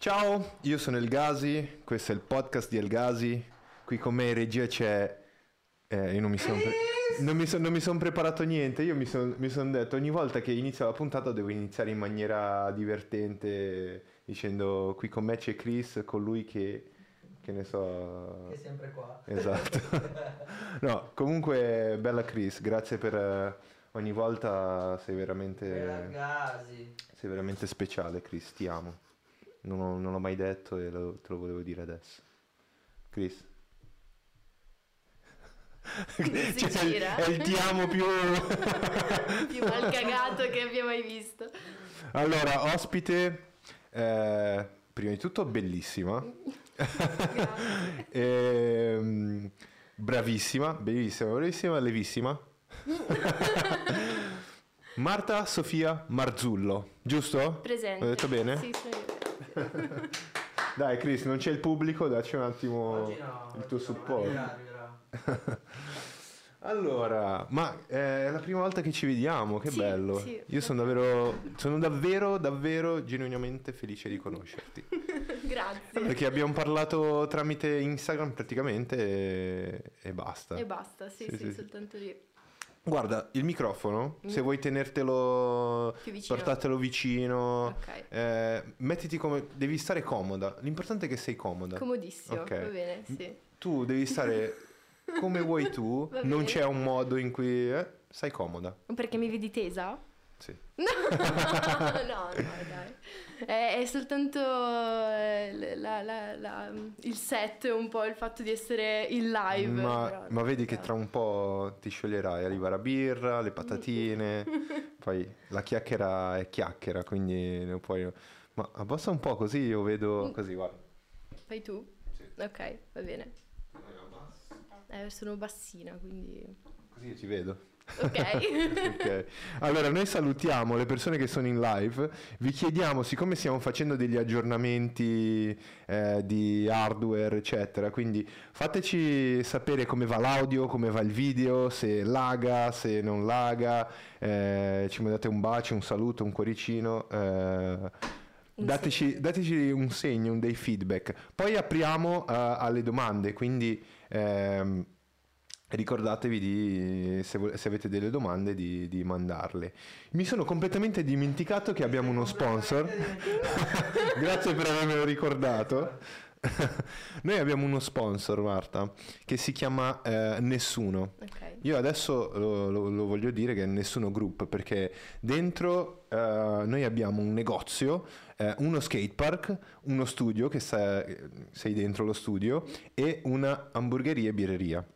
Ciao, io sono El Gasi, questo è il podcast di El Gasi. Qui con me in regia c'è... Eh, io non mi sono... pre- non mi, son- preparato niente, io mi sono son detto ogni volta che inizio la puntata devo iniziare in maniera divertente dicendo qui con me c'è Chris, con lui che... che ne so... Che è sempre qua. Esatto. no, comunque bella Chris, grazie per... eh, ogni volta sei veramente... Sei veramente speciale, Chris, ti amo. Non, ho- non l'ho mai detto e lo- te lo volevo dire adesso. Chris. Cioè, gira. È il ti amo più... più mal cagato che abbia mai visto. allora, ospite, eh, prima di tutto bellissima. Ehm, bravissima, bellissima, bravissima, levissima. Marta Sofia Marzullo, giusto? Presente. Ho detto bene? Sì, sì. Dai Chris, non c'è il pubblico, dacci un attimo Oggi no. il tuo no, supporto. Allora, ma eh, è la prima volta che ci vediamo, che Sì, bello. sì. Io sono davvero, sono davvero, davvero genuinamente felice di conoscerti. Grazie. Perché abbiamo parlato tramite Instagram praticamente e, e basta. E basta, sì, Sì, sì, sì, sì. soltanto lì. Guarda, il microfono, se Mm. vuoi tenertelo, vicino. portatelo vicino, Ok. eh, mettiti come, devi stare comoda. L'importante è che sei comoda. Comodissimo, Ok. va bene, sì. Tu devi stare come vuoi tu, Va non bene. c'è un modo in cui eh, stai comoda. Perché mi vedi tesa? Sì. No, no, dai. È, è soltanto eh, la- la- la- il set, un po' il fatto di essere in live. Ma, però- ma vedi che tra un po' ti scioglierai, arriva la birra, le patatine, poi la chiacchiera è chiacchiera, quindi non puoi... Ma abbassa un po' così io vedo così, guarda. Fai tu? Sì. Ok, va bene. Eh, sono bassina, quindi... Così io ti vedo. Ok. Ok. Allora, noi salutiamo le persone che sono in live. Vi chiediamo, siccome stiamo facendo degli aggiornamenti eh, di hardware, eccetera, quindi fateci sapere come va l'audio, come va il video, se laga, se non laga. eh, ci mandate un bacio, un saluto, un cuoricino. eh, dateci, dateci un segno, un dei feedback. Poi apriamo eh, alle domande, quindi ehm, ricordatevi di, se, vo- se avete delle domande di, di mandarle. Mi sono completamente dimenticato che abbiamo uno sponsor. Grazie per avermelo ricordato. Noi abbiamo uno sponsor, Marta, che si chiama eh, Nessuno. ok. Io adesso lo, lo- lo voglio dire che è Nessuno Group perché dentro eh, noi abbiamo un negozio, eh, uno skatepark, uno studio che sta- sei dentro lo studio e una hamburgeria e birreria.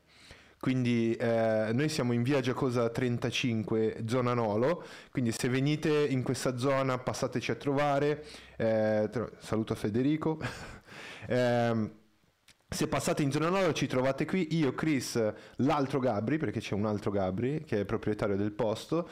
Quindi eh, noi siamo in via Giacosa 35, zona Nolo, quindi se venite in questa zona passateci a trovare. Eh, tro- saluto Federico. Ehm, se passate in zona Nolo ci trovate qui, io, Chris, l'altro Gabri, perché c'è un altro Gabri che è proprietario del posto,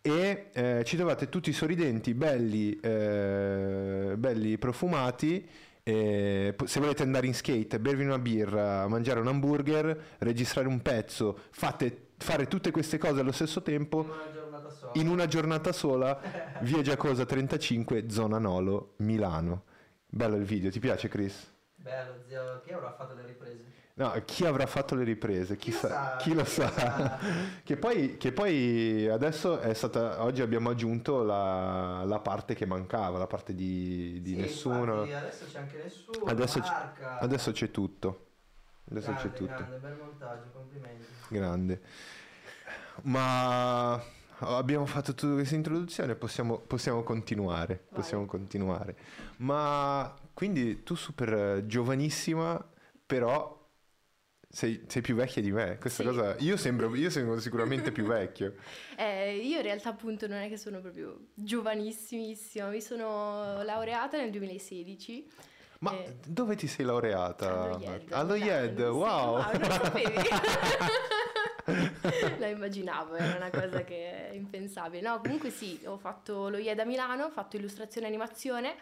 e eh, ci trovate tutti sorridenti, belli, eh, belli profumati. E po- se volete andare in skate, bervi una birra, mangiare un hamburger, registrare un pezzo, fate, fare tutte queste cose allo stesso tempo In una giornata sola. in una giornata sola, via Giacosa 35, zona Nolo, Milano. Bello il video, ti piace Chris? Bello, zio. Chi avrà fatto le riprese? No, chi avrà fatto le riprese? Chi, Chi lo sa, sa, chi lo sa. sa. che, poi, che poi adesso è stata. Oggi abbiamo aggiunto la, la parte che mancava, la parte di, di Sì, nessuno. infatti, adesso c'è anche nessuno. Adesso, adesso c'è tutto. Adesso grande, c'è tutto. Grande, bel montaggio, complimenti. Grande. Ma abbiamo fatto tutta questa introduzione, possiamo, possiamo continuare. Vai. Possiamo continuare. Ma quindi tu super giovanissima, però sei, sei più vecchia di me. Questa Sì. cosa. Io sembro, io sembro sicuramente più vecchio. Eh, io in realtà appunto non è che sono proprio giovanissimissima, mi sono laureata nel 2016. Ma Eh, dove ti sei laureata? allo IED. IED, sì. wow. non lo sapevi? La immaginavo, era una cosa che è impensabile. No, comunque sì, ho fatto lo IED a Milano, ho fatto illustrazione e animazione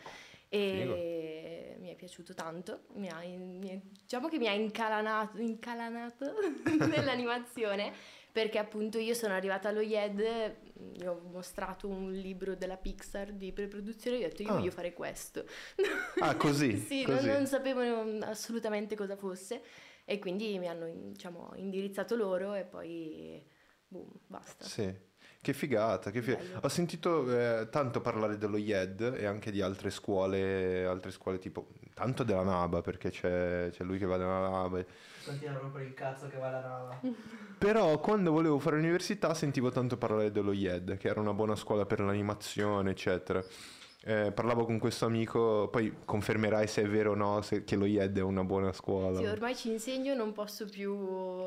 e mi è piaciuto tanto. Mi ha, mi- diciamo che mi ha incalanato, incalanato nell'animazione. perché appunto io sono arrivata allo IED, gli ho mostrato un libro della Pixar di preproduzione e ho detto io Ah. voglio fare questo. Ah, così, sì, così. Non, non sapevo assolutamente cosa fosse e quindi mi hanno diciamo, indirizzato loro e poi boom, basta. Sì. Che figata, che figata. Ho sentito eh, tanto parlare dello IED e anche di altre scuole, altre scuole tipo, tanto della NABA, perché c'è, c'è lui che va nella NABA. Continua proprio il cazzo che va la rava. Però quando volevo fare l'università sentivo tanto parlare dello IED, che era una buona scuola per l'animazione, eccetera. Eh, parlavo con questo amico, poi confermerai se è vero o no se- che lo IED è una buona scuola. Sì, ormai ci insegno, non posso più... Oddio!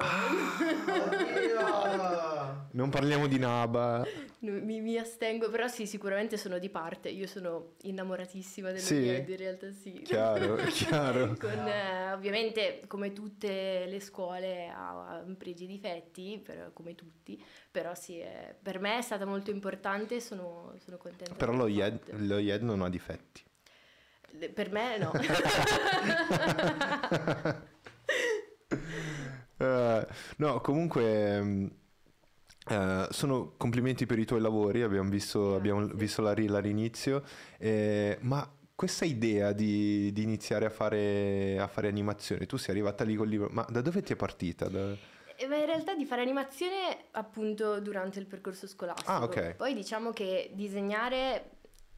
Non parliamo di NABA. mi, mi astengo, però sì, sicuramente sono di parte. Io sono innamoratissima dello Sì? IED, in realtà sì. Chiaro, chiaro. Con, eh, ovviamente, come tutte le scuole, ha, ha pregi e difetti, per- come tutti, però sì, eh, per me è stata molto importante e sono, sono contenta. Però lo fatto. lo IED non ha difetti. Per me no. Eh, no, comunque eh, sono complimenti per i tuoi lavori, abbiamo visto, abbiamo visto la reel all'inizio, eh, ma questa idea di, di iniziare a fare, a fare animazione, tu sei arrivata lì col libro, ma da dove ti è partita? Da- Eh, beh, in realtà di fare animazione appunto durante il percorso scolastico. Ah, ok. Poi diciamo che disegnare,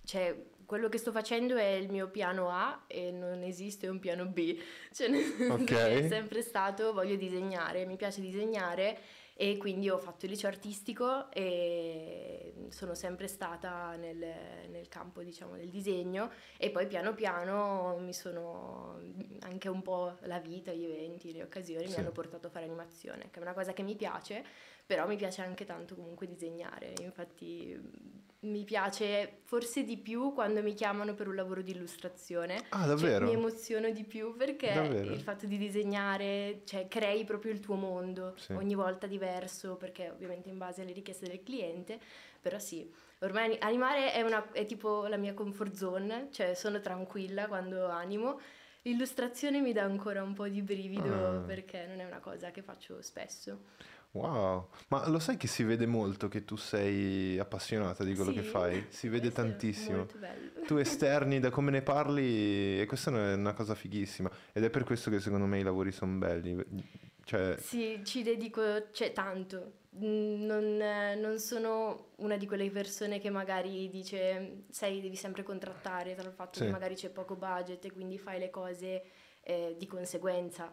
cioè quello che sto facendo è il mio piano A e non esiste un piano B. Cioè nel senso Ok. che è sempre stato voglio disegnare, mi piace disegnare e quindi ho fatto il liceo artistico e sono sempre stata nel, nel campo diciamo del disegno e poi piano piano mi sono anche un po' la vita, gli eventi, le occasioni Sì. mi hanno portato a fare animazione, che è una cosa che mi piace, però mi piace anche tanto comunque disegnare, infatti mm, mi piace forse di più quando mi chiamano per un lavoro di illustrazione. Ah, Cioè, davvero? mi emoziono di più perché Davvero? il fatto di disegnare, cioè crei proprio il tuo mondo, Sì. ogni volta diverso, perché ovviamente in base alle richieste del cliente, però sì, ormai ani- animare è, una- è tipo la mia comfort zone, cioè sono tranquilla quando animo. L'illustrazione mi dà ancora un po' di brivido Ah. perché non è una cosa che faccio spesso. Wow, ma lo sai che si vede molto che tu sei appassionata di quello che Sì, fai? Si vede tantissimo. Tu esterni da come ne parli e questa è una cosa fighissima ed è per questo che secondo me i lavori sono belli. Cioè, Sì, ci dedico, cioè tanto. Non, non sono una di quelle persone che magari dice, sai, devi sempre contrattare tra il fatto Sì. che magari c'è poco budget e quindi fai le cose eh, di conseguenza.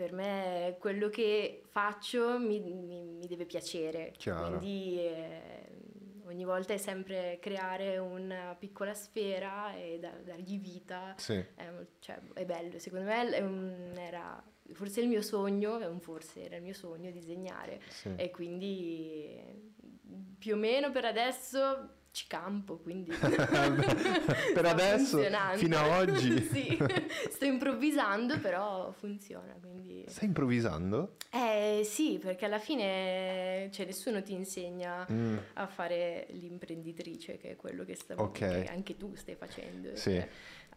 Per me quello che faccio mi, mi- mi deve piacere, Chiaro. quindi eh, ogni volta è sempre creare una piccola sfera e da- dargli vita. sì, È, cioè, è bello, secondo me è un- era forse il mio sogno, è un forse era il mio sogno disegnare sì. e quindi più o meno per adesso ci campo, quindi per adesso, fino a oggi. sì, sto improvvisando però funziona, quindi... Stai improvvisando? Eh sì, perché alla fine cioè, nessuno ti insegna Mm, a fare l'imprenditrice, che è quello che, sta- Ok. che anche tu stai facendo. Sì. Cioè,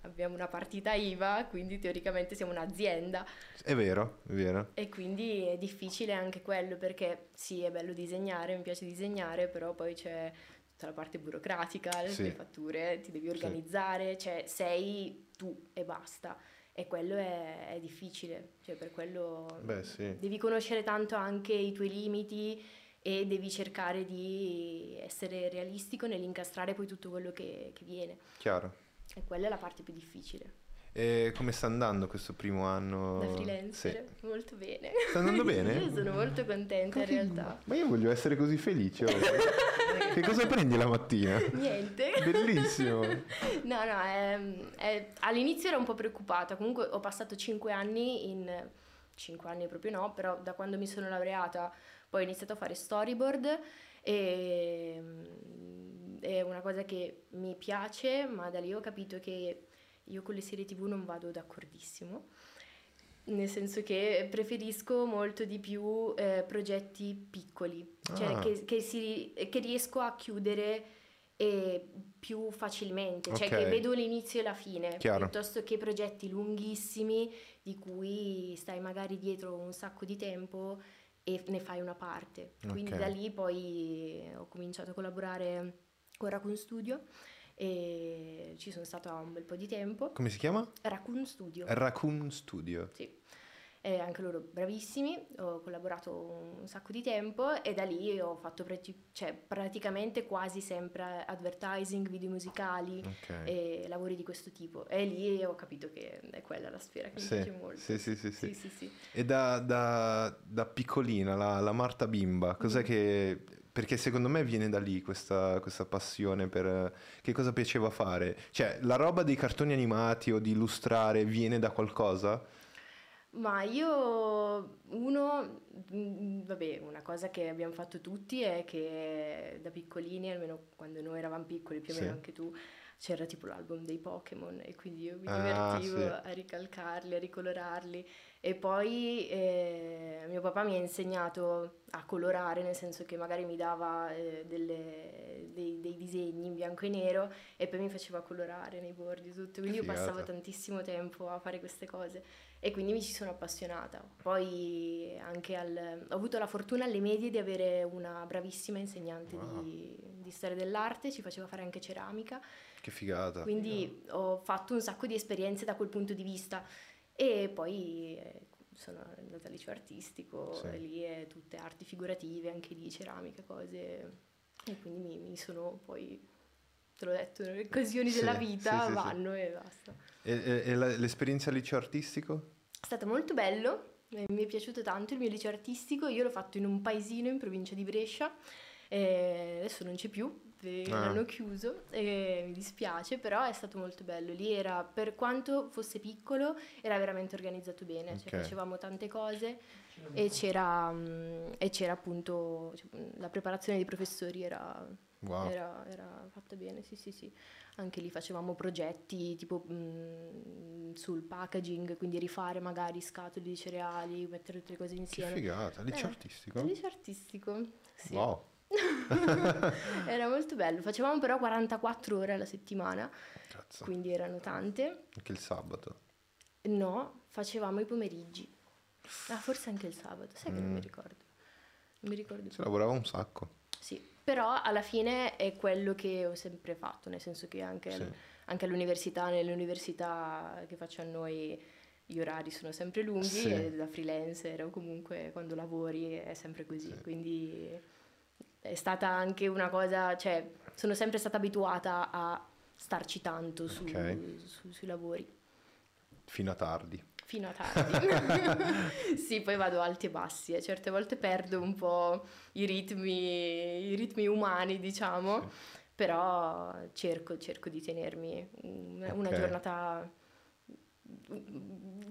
abbiamo una partita IVA, quindi teoricamente siamo un'azienda è vero, è vero. e quindi è difficile anche quello perché sì, è bello disegnare, mi piace disegnare, però poi c'è tutta la parte burocratica, le Sì. fatture, ti devi organizzare, cioè sei tu e basta. E quello è, è difficile, cioè per quello Beh, sì. devi conoscere tanto anche i tuoi limiti e devi cercare di essere realistico nell'incastrare poi tutto quello che, che viene. Chiaro. E quella è la parte più difficile. E come sta andando questo primo anno? Da freelancer, Sì. molto bene. Sta andando bene? Io sono molto contenta in realtà. Ma io voglio essere così felice. che cosa prendi la mattina? Niente. Bellissimo. No, no, ehm, è- all'inizio ero un po' preoccupata, comunque ho passato 5 anni in... 5 anni proprio no, però da quando mi sono laureata poi ho iniziato a fare storyboard e mm, è una cosa che mi piace, ma da lì ho capito che io con le serie tv non vado d'accordissimo. Nel senso che preferisco molto di più eh, progetti piccoli, cioè Ah. che, che si- che riesco a chiudere eh, più facilmente, cioè Ok. che vedo l'inizio e la fine, Chiaro. piuttosto che progetti lunghissimi di cui stai magari dietro un sacco di tempo e ne fai una parte. Quindi Ok. da lì poi ho cominciato a collaborare con Raccoon Studio e ci sono stata un bel po' di tempo. Come si chiama? Raccoon Studio. Raccoon Studio. Sì, e anche loro bravissimi, ho collaborato un sacco di tempo e da lì ho fatto prati- cioè, praticamente quasi sempre advertising, video musicali Ok. e lavori di questo tipo. E lì ho capito che è quella la sfera che Sì, mi piace molto. sì, sì, sì, sì. sì, sì, sì. E da, da- da piccolina, la, la Marta bimba, cos'è Mm. che... Perché secondo me viene da lì questa, questa passione per... Che cosa piaceva fare? Cioè, la roba dei cartoni animati o di illustrare viene da qualcosa? Ma io, uno, mm, vabbè, una cosa che abbiamo fatto tutti è che da piccolini, almeno quando noi eravamo piccoli, più o meno Sì. anche tu, c'era tipo l'album dei Pokémon e quindi io mi Ah, divertivo sì. a ricalcarli, a ricolorarli. E poi eh, mio papà mi ha insegnato a colorare, nel senso che magari mi dava eh, delle- dei, dei disegni in bianco e nero e poi mi faceva colorare nei bordi e tutto. Quindi io passavo tantissimo tempo a fare queste cose e quindi mi ci sono appassionata. Poi anche al, ho avuto la fortuna alle medie di avere una bravissima insegnante Wow. di, di storia dell'arte, ci faceva fare anche ceramica, Che figata. quindi ho fatto un sacco di esperienze da quel punto di vista e poi eh, sono andata al liceo artistico Sì. lì è tutte arti figurative, anche lì ceramica, cose e quindi mi, mi sono poi, te l'ho detto, le occasioni Sì, della vita sì, vanno e basta. E, e- e la- l'esperienza al liceo artistico? È stato molto bello, mi è piaciuto tanto il mio liceo artistico, io l'ho fatto in un paesino in provincia di Brescia, adesso non c'è più, Ah. l'hanno chiuso e mi dispiace, però è stato molto bello, lì era, per quanto fosse piccolo, era veramente organizzato bene, cioè Ok. facevamo tante cose e c'era, mm, e c'era appunto, cioè, la preparazione dei professori era Wow. era, era fatta bene, sì, sì, sì. Anche lì facevamo progetti tipo mh, sul packaging, quindi rifare magari scatole di cereali, mettere tutte le cose Che insieme. figata. Liceo Eh, artistico? Liceo artistico, sì. Wow. Era molto bello. Facevamo però 44 ore alla settimana, Cazzo. quindi erano tante. Anche il sabato. No, facevamo i pomeriggi. Ah, forse anche il sabato, sai che non mi Mm. ricordo. Non mi ricordo Si più. lavorava un sacco. Sì, però alla fine è quello che ho sempre fatto, nel senso che anche, Sì. anche all'università, nelle università che facciamo noi, gli orari sono sempre lunghi Sì. e da freelancer o comunque quando lavori è sempre così, Sì. quindi è stata anche una cosa, cioè sono sempre stata abituata a starci tanto su- Ok. su- sui lavori. Fino a tardi. Fino a tardi. sì, poi vado alti e bassi e certe volte perdo un po' i ritmi, i ritmi umani, diciamo, però cerco, cerco di tenermi un- una Ok. giornata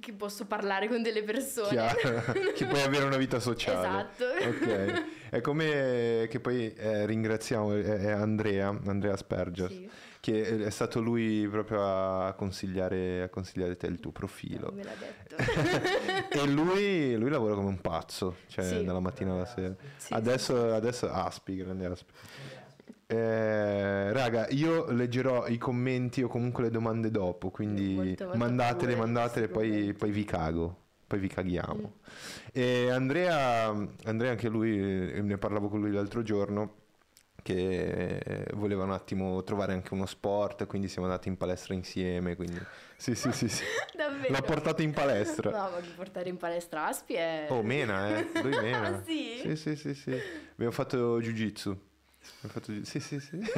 che posso parlare con delle persone. Chiaro. che puoi avere una vita sociale. Esatto. Ok. È come che poi eh, ringraziamo eh, è Andrea, Andrea Sperger, Sì, che è stato lui proprio a consigliare, a consigliare te il tuo profilo. me l'ha detto. e lui, lui lavora come un pazzo, cioè Sì. dalla mattina alla sera. Sì, adesso, adesso Aspi, grande Aspi. Eh, raga, io leggerò i commenti o comunque le domande dopo, quindi mandatele, mandatele, poi, poi vi cago, poi vi caghiamo. Mm. Andrea, Andrea anche lui, ne parlavo con lui l'altro giorno, che voleva un attimo trovare anche uno sport, quindi siamo andati in palestra insieme, quindi sì sì sì, sì. Davvero. l'ha portato in palestra. No, ma portare in palestra Aspi è... Oh, mena, eh, lui mena. Ah, sì? Sì, sì, sì, sì. Abbiamo fatto jiu-jitsu. Abbiamo fatto Sì, sì, sì.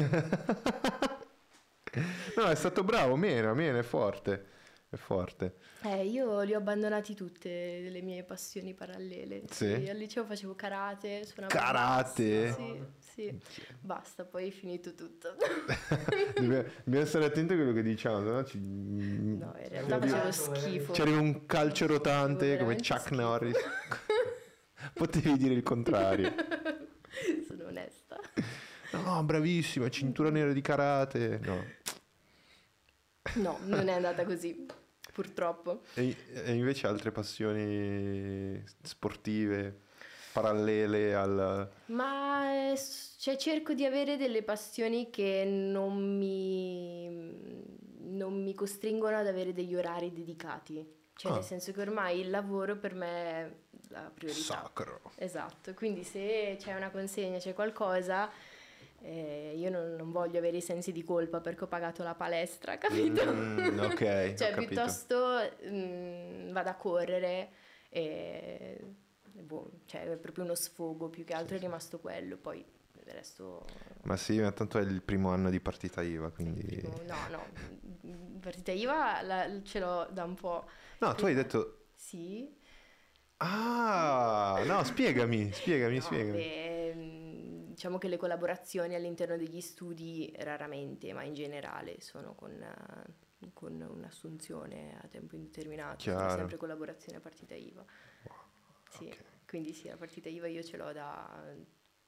No, è stato bravo, mena, mena, è forte. È forte. Eh, io li ho abbandonati tutte le mie passioni parallele. Sì? al liceo facevo karate, suonavo Karate? bassa, Sì, sì. Basta, poi è finito tutto. Dobbiamo, dobbiamo stare attenti a quello che diciamo, no? Ci... No, in realtà arriva- facevo schifo. ci arriva un calcio rotante come Chuck schifo. Norris. Potevi dire il contrario. Sono onesta. No, bravissima, cintura nera di karate. No. No, non è andata così, purtroppo. E, e invece altre passioni sportive parallele al... Ma eh, cioè, cerco di avere delle passioni che non mi, non mi costringono ad avere degli orari dedicati. Cioè, Ah. nel senso che ormai il lavoro per me è la priorità. Sacro. Esatto, quindi se c'è una consegna, c'è qualcosa, eh, io non, non voglio avere i sensi di colpa perché ho pagato la palestra, capito? Mm, ok, cioè, capito. piuttosto mm, vado a correre e boh, cioè, è proprio uno sfogo, più che altro è rimasto quello, poi il resto... Ma sì, ma tanto è il primo anno di partita IVA, quindi... no, no, mm, partita IVA la- ce l'ho da un po'. No, tu hai detto... Sì, Ah, no, spiegami, spiegami, No, spiegami. beh, mh, diciamo che le collaborazioni all'interno degli studi raramente, ma in generale sono con, eh, con un'assunzione a tempo indeterminato, Chiaro. sempre collaborazione a partita IVA. Sì, ok. quindi sì, la partita IVA io ce l'ho da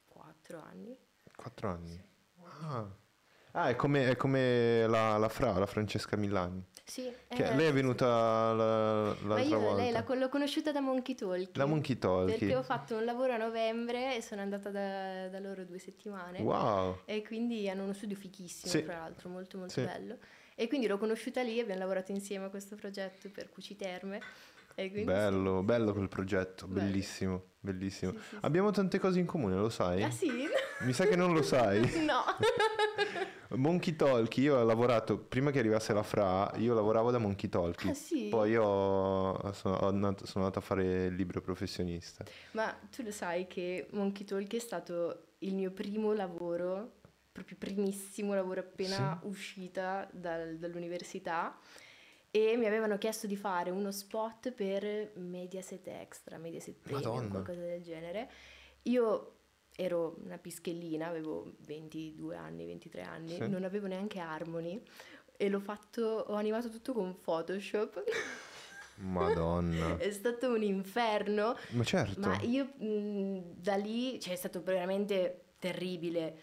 4 anni. Quattro anni. Ah, Ah, è come, è come la, la Fra, la Francesca Millani. Sì, Che eh, lei è venuta la- sì. Ma l'altra io volta. lei l'ho, l'ho conosciuta da Monkey Talk. Da Monkey Talkie. Perché ho fatto un lavoro a novembre e sono andata da, da loro due settimane. Wow. E quindi hanno uno studio fichissimo, Sì. tra l'altro, molto molto Sì. bello. E quindi l'ho conosciuta lì, abbiamo lavorato insieme a questo progetto per Cuciterme. E quindi Bello, bello quel progetto, Bello. bellissimo, bellissimo. Sì, sì, sì. Abbiamo tante cose in comune, lo sai? Ah sì? Mi sa che non lo sai. no. Monkey Talkie, io ho lavorato, prima che arrivasse la Fra, io lavoravo da Monkey Talkie. Ah sì? Poi ho- sono, ho andato, sono andato a fare il libro professionista. Ma tu lo sai che Monkey Talk è stato il mio primo lavoro, proprio primissimo lavoro appena uscita dal- dall'università e mi avevano chiesto di fare uno spot per Mediaset Extra, Mediaset Premium, qualcosa del genere. Io ero una pischellina, avevo 22 anni, 23 anni, Sì. non avevo neanche Harmony e l'ho fatto, ho animato tutto con Photoshop. Madonna. è stato un inferno. Ma certo. Ma io mh, da lì, cioè è stato veramente terribile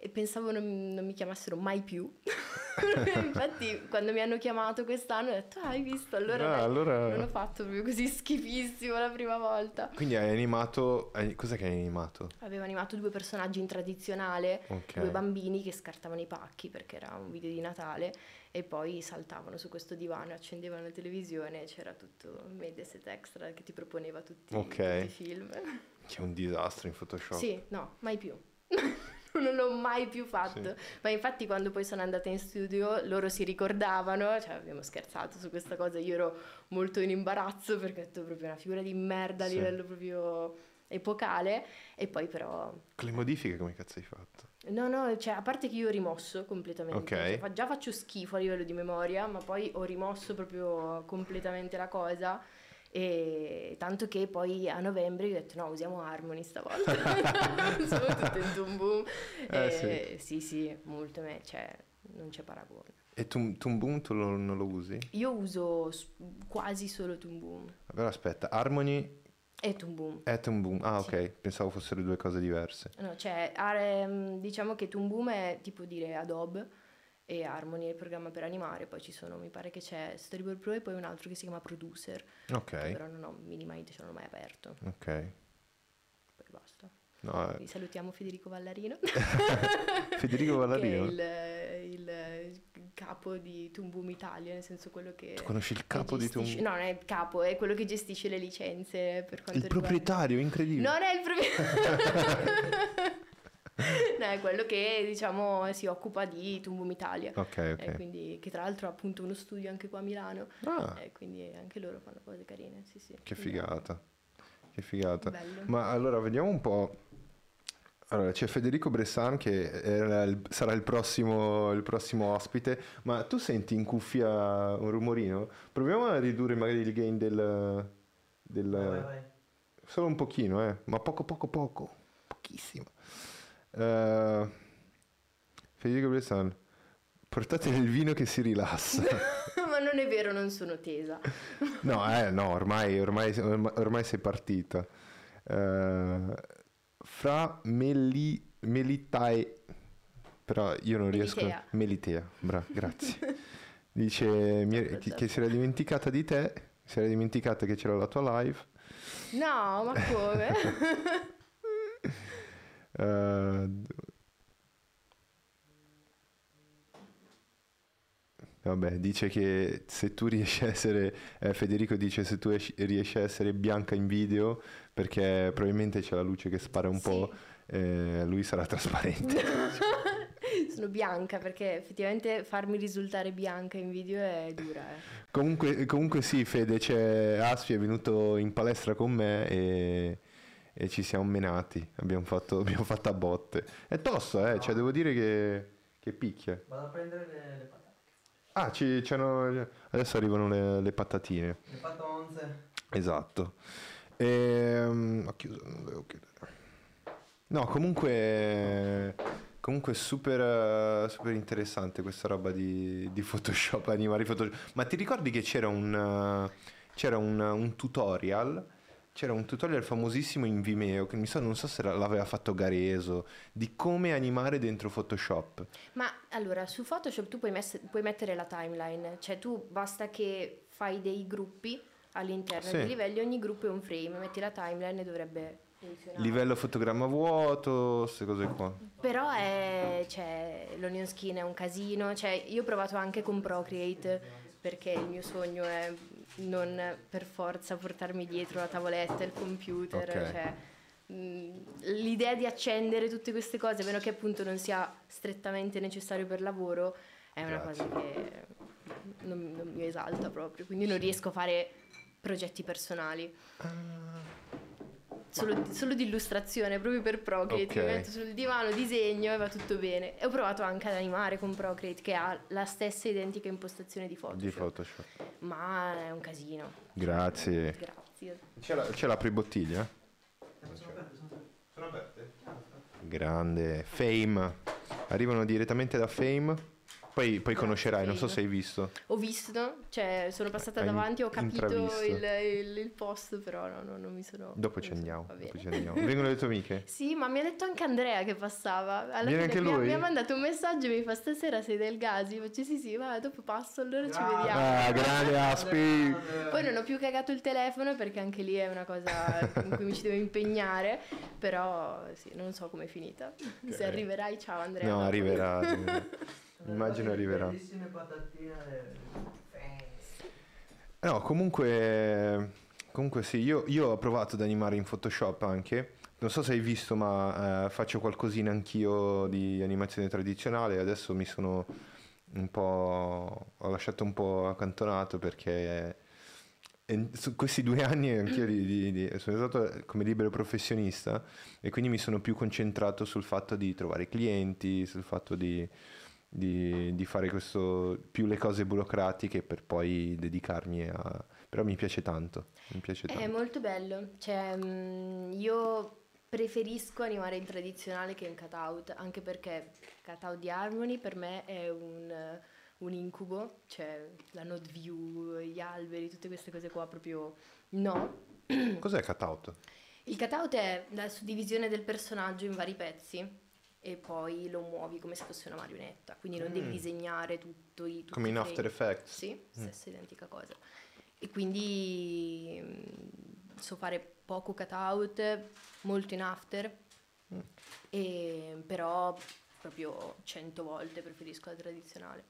e pensavo non, non mi chiamassero mai più. Infatti quando mi hanno chiamato quest'anno ho detto, ah, hai visto, allora, Ah, dai, allora- non ho fatto proprio così schifissimo la prima volta. Quindi hai animato... Cos'è che hai animato? Avevo animato due personaggi in tradizionale, Ok. due bambini che scartavano i pacchi perché era un video di Natale e poi saltavano su questo divano, accendevano la televisione e c'era tutto Mediaset Extra che ti proponeva tutti, Ok. tutti i film. Che è un disastro in Photoshop. Sì, no, mai più. non l'ho mai più fatto. Ma infatti quando poi sono andata in studio loro si ricordavano, cioè abbiamo scherzato su questa cosa, io ero molto in imbarazzo perché ho detto proprio una figura di merda a Sì. livello proprio epocale e poi però Con le modifiche come cazzo hai fatto? No, no, cioè a parte che io ho rimosso completamente, Ok. Cioè, già faccio schifo a livello di memoria, ma poi ho rimosso proprio completamente la cosa e tanto che poi a novembre io ho detto no, usiamo Harmony stavolta. Siamo tutte in Toon Boom. Eh, E sì, sì, molto me, cioè non c'è paragone. E Toon Toon Boom tu lo- non lo usi? Io uso s- quasi solo Toon Boom Però aspetta, Harmony e Toon Boom. e Toon Boom. Ah, Sì. ok. Pensavo fossero due cose diverse. No, cioè, ehm, diciamo che Toon Boom è tipo dire Adobe e Harmony è il programma per animare, poi ci sono, mi pare che c'è Storyboard Pro e poi un altro che si chiama Producer, Ok, però non ho minimamente, ce l'ho mai aperto, ok. poi basta. No, eh, salutiamo Federico Vallarino. Federico Vallarino? Il, il capo di Toon Boom Italia, nel senso quello che... Tu conosci il capo di Toon gestisce- No, non è il capo, è quello che gestisce le licenze per quanto Il riguarda... proprietario, incredibile. Non è il proprietario. no, è quello che diciamo si occupa di Boom Italia. Ok, E ok. quindi, che tra l'altro ha appunto uno studio anche qua a Milano. Ah, E quindi anche loro fanno cose carine. Sì, sì. che Quindi, figata. Che figata. Bello. Ma allora vediamo un po'. Allora, c'è Federico Bressan che il- sarà il prossimo, il prossimo ospite, ma tu senti in cuffia un rumorino? Proviamo a ridurre magari il gain del... del- Vai, vai, vai. Solo un pochino, eh, ma poco, poco, poco, pochissimo. Eh, Federico Bressan, portate il vino che si rilassa. Ma non è vero, non sono tesa. No, eh, no, ormai, ormai, ormai sei partita. Eh, fra Meli, Melitae, però io non riesco. Melitea. Melitea, bra, grazie. Dice mi- che, certo. che si era dimenticata di te, si era dimenticata che c'era la tua live. No, ma come? Eh, Vabbè, dice che se tu riesci a essere, eh, Federico dice se tu esci- riesci a essere bianca in video, perché probabilmente c'è la luce che spara un Sì. po', eh, lui sarà trasparente. Sono bianca perché effettivamente farmi risultare bianca in video è dura. eh. Comunque, comunque sì, Fede, c'è Aspi è venuto in palestra con me e, e ci siamo menati, abbiamo fatto, abbiamo fatto a botte. È tosto, eh, cioè devo dire che, che picchia. Vado a prendere le, le patate. Ah, ci, c'hanno- adesso arrivano le, le patatine. Le patonze. Esatto. Ehm, ho chiuso, non devo chiudere. No, comunque, comunque super, super interessante questa roba di, di Photoshop, animare i Photoshop. Ma ti ricordi che c'era un, c'era un, un tutorial? C'era un tutorial famosissimo in Vimeo, che mi sa- non so se l'aveva fatto Gareso, di come animare dentro Photoshop. Ma allora, su Photoshop tu puoi, mess- puoi mettere la timeline, cioè tu basta che fai dei gruppi all'interno Sì. dei livelli, ogni gruppo è un frame, metti la timeline e dovrebbe funzionare. Livello fotogramma vuoto, queste cose qua. Però è, cioè, l'onion skin è un casino, cioè io ho provato anche con Procreate perché il mio sogno è non per forza portarmi dietro la tavoletta, il computer, Ok. cioè, mh, l'idea di accendere tutte queste cose, a meno che appunto non sia strettamente necessario per lavoro, è una Grazie. cosa che non, non mi esalta proprio, quindi non riesco a fare progetti personali. Solo, solo di illustrazione, proprio per Procreate. Ok. Mi metto sul divano, disegno e va tutto bene. E ho provato anche ad animare con Procreate, che ha la stessa identica impostazione di Photoshop. Di Photoshop. Ma è un casino. Grazie. Grazie. C'è la, c'è l'apribottiglia? Sono aperte, sono aperte. Sono aperte? Grande. Fame. Arrivano direttamente da Fame. Poi, poi conoscerai, non so se hai visto. Ho visto, cioè sono passata Hai davanti, ho capito il, il- il post, però no, no, non mi sono... Dopo ci non mi sono- andiamo. dopo ci. Vengono le tue amiche? Sì, ma mi ha detto anche Andrea che passava. Alla Viene fine anche mi ha- lui? Mi ha mandato un messaggio e mi fa stasera sei del Gasi. Faccio sì sì, va, dopo passo, allora ci Grande. vediamo. Ah, grande Aspi. Poi non ho più cagato il telefono perché anche lì è una cosa in cui mi ci devo impegnare, però sì, non so com'è finita. Se arriverai, ciao Andrea. No, arriverà. arriverà. Immagino arriverà. Bellissime patatine. fancy. No, comunque, comunque sì, io, io ho provato ad animare in Photoshop anche. Non so se hai visto, ma eh, faccio qualcosina anch'io di animazione tradizionale. Adesso mi sono un po'... ho lasciato un po' accantonato perché eh, su questi due anni anch'io di- di- di- sono stato come libero professionista e quindi mi sono più concentrato sul fatto di trovare clienti, sul fatto di, di- di fare questo, più le cose burocratiche per poi dedicarmi a... però mi piace tanto, mi piace È tanto. molto bello, cioè mm, io preferisco animare in tradizionale che in cutout, anche perché cutout di Harmony per me è un, un incubo, cioè la node view, gli alberi, tutte queste cose qua proprio no. Cos'è cutout? Il cutout è la suddivisione del personaggio in vari pezzi e poi lo muovi come se fosse una marionetta, quindi non devi Mm. disegnare tutto i tutti Come in After. Effects? Sì, stessa identica cosa. E quindi mm, so fare poco cutout, molto in after, Mm. e, però proprio cento volte preferisco la tradizionale.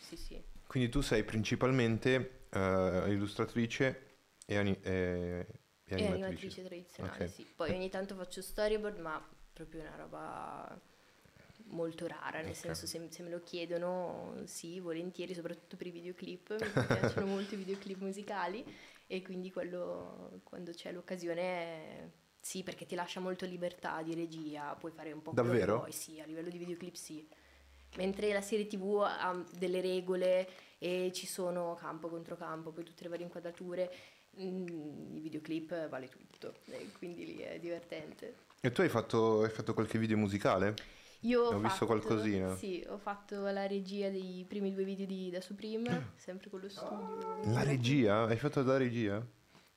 Sì, sì. Quindi tu sei principalmente eh, illustratrice e, ani- e- e E animatrice. animatrice tradizionale, Ok. sì. Poi ogni tanto faccio storyboard, ma proprio una roba molto rara, nel Ok. senso se, se me lo chiedono, sì, volentieri, soprattutto per i videoclip, mi piacciono molto i videoclip musicali e quindi quello, quando c'è l'occasione, sì, perché ti lascia molto libertà di regia, puoi fare un po' quello che Davvero? vuoi, sì, a livello di videoclip sì. Mentre la serie tv ha delle regole e ci sono campo contro campo, poi tutte le varie inquadrature, mm, i videoclip vale tutto, e quindi lì è divertente. E tu hai fatto, hai fatto qualche video musicale? Io ho, Ho visto fatto- qualcosina. Sì, ho fatto la regia dei primi due video di Da Supreme, sempre con lo studio. La regia? Hai fatto la regia?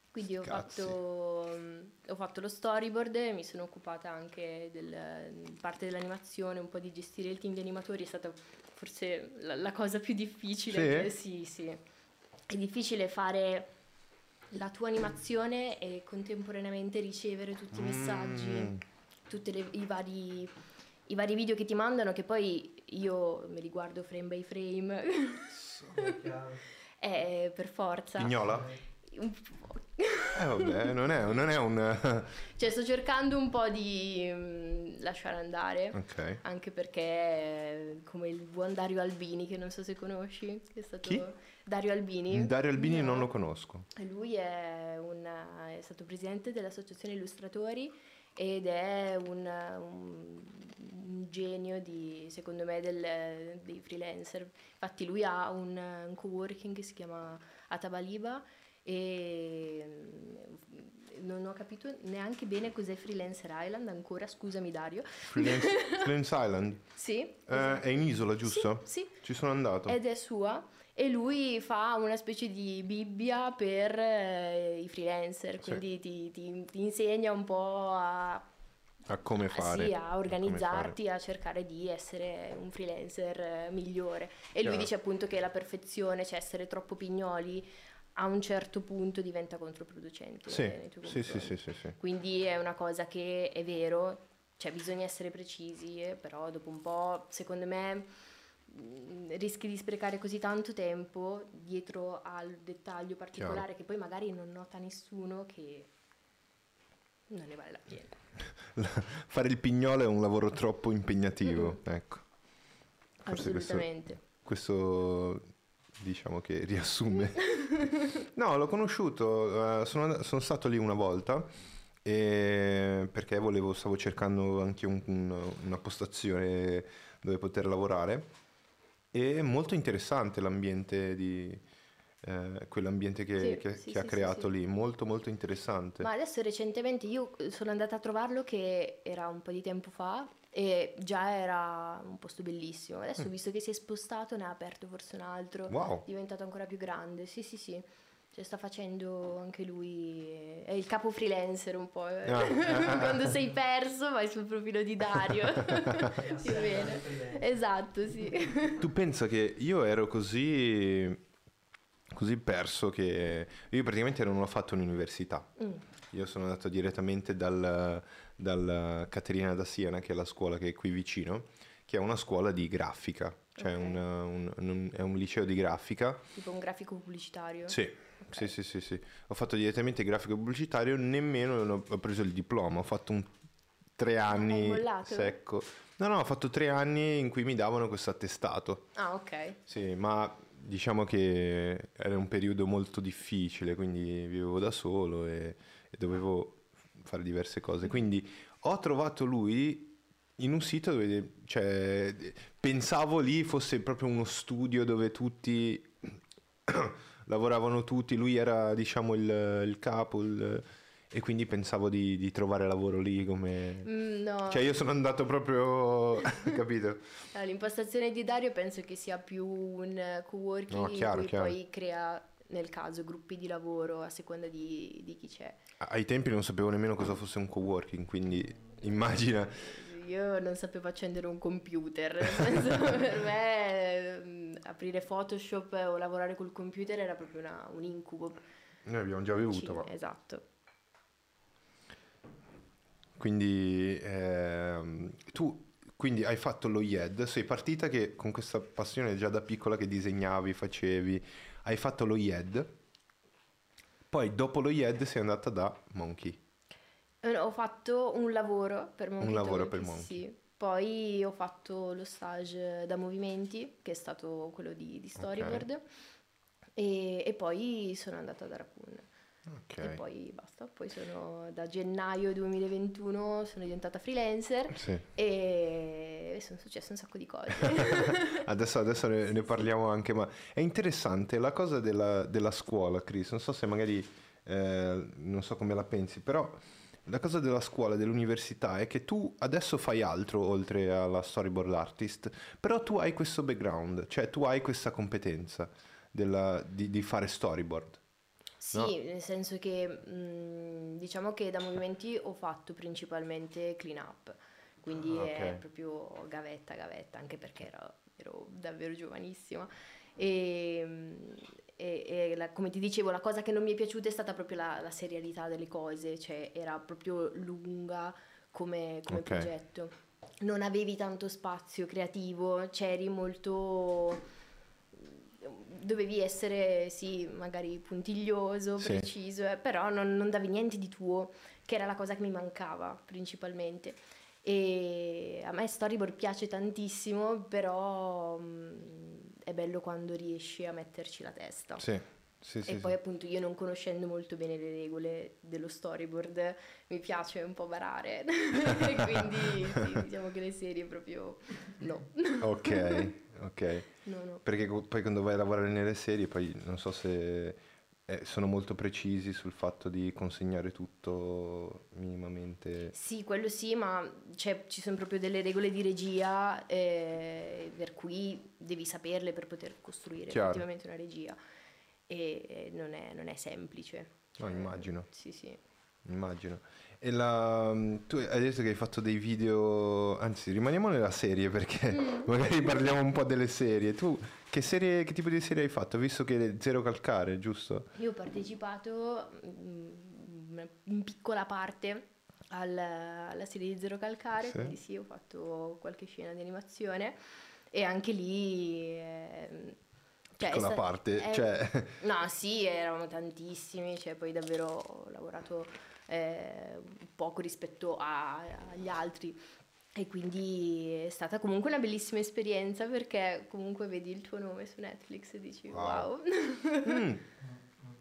Quindi ho fatto, mm, ho fatto lo storyboard, mi sono occupata anche del parte dell'animazione, un po' di gestire il team di animatori, è stata forse la, la cosa più difficile. Sì? sì, sì. È difficile fare la tua animazione e contemporaneamente ricevere tutti i messaggi Mm. tutti i vari, i vari video che ti mandano che poi io me li guardo frame by frame, eh, per forza. Pignola? Un po'. Eh vabbè, non è, non è un... Cioè sto cercando un po' di mm, lasciare andare, ok. anche perché come il buon Dario Albini, che non so se conosci, che è stato Chi? Dario Albini. Dario Albini No. non lo conosco. Lui è, un- è stato presidente dell'Associazione Illustratori ed è un, un- un genio di, secondo me, del- dei freelancer. Infatti lui ha un, un coworking che si chiama Atabaliba e mm, non ho capito neanche bene cos'è Freelancer Island ancora, scusami Dario. Freelance, Freelance Island. Sì, Eh, è in isola, giusto? Sì, sì. Ci sono andato. ed è sua e lui fa una specie di Bibbia per eh, i freelancer, Sì. quindi ti, ti- ti insegna un po' a, A come a- fare. Ah, sì, a organizzarti, a cercare di essere un freelancer eh, migliore. E lui Chiaro. dice appunto che la perfezione, cioè essere troppo pignoli, a un certo punto diventa controproducente. Sì, tuoi sì, sì, sì, sì, sì. Quindi è una cosa che è vero, cioè bisogna essere precisi, eh, però dopo un po', secondo me, rischi di sprecare così tanto tempo dietro al dettaglio particolare che poi magari non nota nessuno che non ne vale la pena. Fare il pignolo è un lavoro troppo impegnativo, ecco. Forse questo- Assolutamente. Questo diciamo che riassume. no, l'ho conosciuto, eh, sono, sono stato lì una volta perché volevo, stavo cercando anche un- un- una postazione dove poter lavorare è molto interessante l'ambiente di... eh, quell'ambiente che, Sì, che- sì, che ha sì, sì, creato lì, molto molto interessante. Ma adesso recentemente io sono andata a trovarlo che era un po' di tempo fa e già era un posto bellissimo. Adesso ho visto che si è spostato, ne ha aperto forse un altro. Wow, è diventato ancora più grande. Sì, sì, sì. Cioè, sta facendo anche lui. È il capo freelancer un po'. eh. Ah. Quando sei perso, vai sul profilo di Dario. Sì, bene. Esatto, sì. tu pensa che io ero così, così perso che io praticamente non ho fatto un'università. Mm. Io sono andato direttamente dal, dal Caterina da Siena, che è la scuola che è qui vicino, che è una scuola di grafica, cioè Ok. un, un- un- è un liceo di grafica. Tipo un grafico pubblicitario. Sì. Sì, sì, sì, sì. Ho fatto direttamente grafico pubblicitario, nemmeno ho, preso il diploma, ho fatto un tre anni mollato? secco. No, no, ho fatto tre anni in cui mi davano questo attestato. Ah, ok. Sì, ma diciamo che era un periodo molto difficile, quindi vivevo da solo e, e dovevo fare diverse cose. Quindi ho trovato lui in un sito dove, cioè, pensavo lì fosse proprio uno studio dove tutti lavoravano tutti, lui era diciamo il, il capo il- e quindi pensavo di, di trovare lavoro lì come... Mm, no. Cioè io sono andato proprio, capito? Allora, l'impostazione di Dario penso che sia più un co-working No, chiaro, chiaro. poi crea, nel caso, gruppi di lavoro a seconda di, di chi c'è. Ai tempi non sapevo nemmeno cosa fosse un coworking, quindi immagina. Io non sapevo accendere un computer, nel senso, per me mm, aprire Photoshop o lavorare col computer era proprio una- un incubo. Noi abbiamo già bevuto, ma... Esatto. Quindi ehm, tu quindi hai fatto lo IED, sei partita che con questa passione già da piccola che disegnavi, facevi, hai fatto lo IED, poi dopo lo IED sei andata da Monkey. Eh, Ho fatto un lavoro per Monkey lavoro Talk, per Monkey. Sì. Poi ho fatto lo stage da movimenti, che è stato quello di, di storyboard, e, e poi sono andata da Raccoon. Ok. E poi basta. Poi sono da gennaio 2021 sono diventata freelancer Sì. e sono successe un sacco di cose. Adesso, adesso ne, ne parliamo anche, ma è interessante la cosa della, della scuola, Chris. Non so se magari, eh, non so come la pensi, però la cosa della scuola, dell'università è che tu adesso fai altro oltre alla storyboard artist, però tu hai questo background, cioè tu hai questa competenza della- di, di fare storyboard. Sì, No. nel senso che mh, diciamo che da movimenti ho fatto principalmente clean up, quindi Ah, è ok. proprio gavetta, gavetta, anche perché ero, ero davvero giovanissima. E, mh, e- e la- come ti dicevo, la cosa che non mi è piaciuta è stata proprio la, la serialità delle cose, cioè era proprio lunga come, come Ok. progetto. non avevi tanto spazio creativo, c'eri molto dovevi essere sì, magari puntiglioso, Sì. preciso, eh, però non, non davi niente di tuo, che era la cosa che mi mancava principalmente. E a me storyboard piace tantissimo, però mm, è bello quando riesci a metterci la testa. Sì, sì, sì. e sì. poi appunto io non conoscendo molto bene le regole dello storyboard mi piace un po' barare e quindi sì, diciamo che le serie proprio no. Ok, ok. no, no. Perché poi quando vai a lavorare nelle serie, poi non so se eh, sono molto precisi sul fatto di consegnare tutto minimamente. Sì, quello sì, ma c'è- ci sono proprio delle regole di regia eh, per cui devi saperle per poter costruire Chiaro. effettivamente una regia e eh, non è, non è semplice. No, Cioè, immagino. Sì, sì. Immagino. E la, tu hai detto che hai fatto dei video, anzi rimaniamo nella serie perché Mm. magari parliamo un po' delle serie. Tu che serie, che tipo di serie hai fatto? Visto che Zero Calcare, giusto? Io ho partecipato mm, in piccola parte al- alla serie di Zero Calcare, Sì. quindi sì, ho fatto qualche scena di animazione e anche lì... ehm, cioè, è Piccola sta- parte, è- cioè... No, sì, eravamo tantissimi, cioè poi davvero ho lavorato eh, poco rispetto a- agli altri e quindi è stata comunque una bellissima esperienza perché comunque vedi il tuo nome su Netflix e dici Wow. wow. Mm.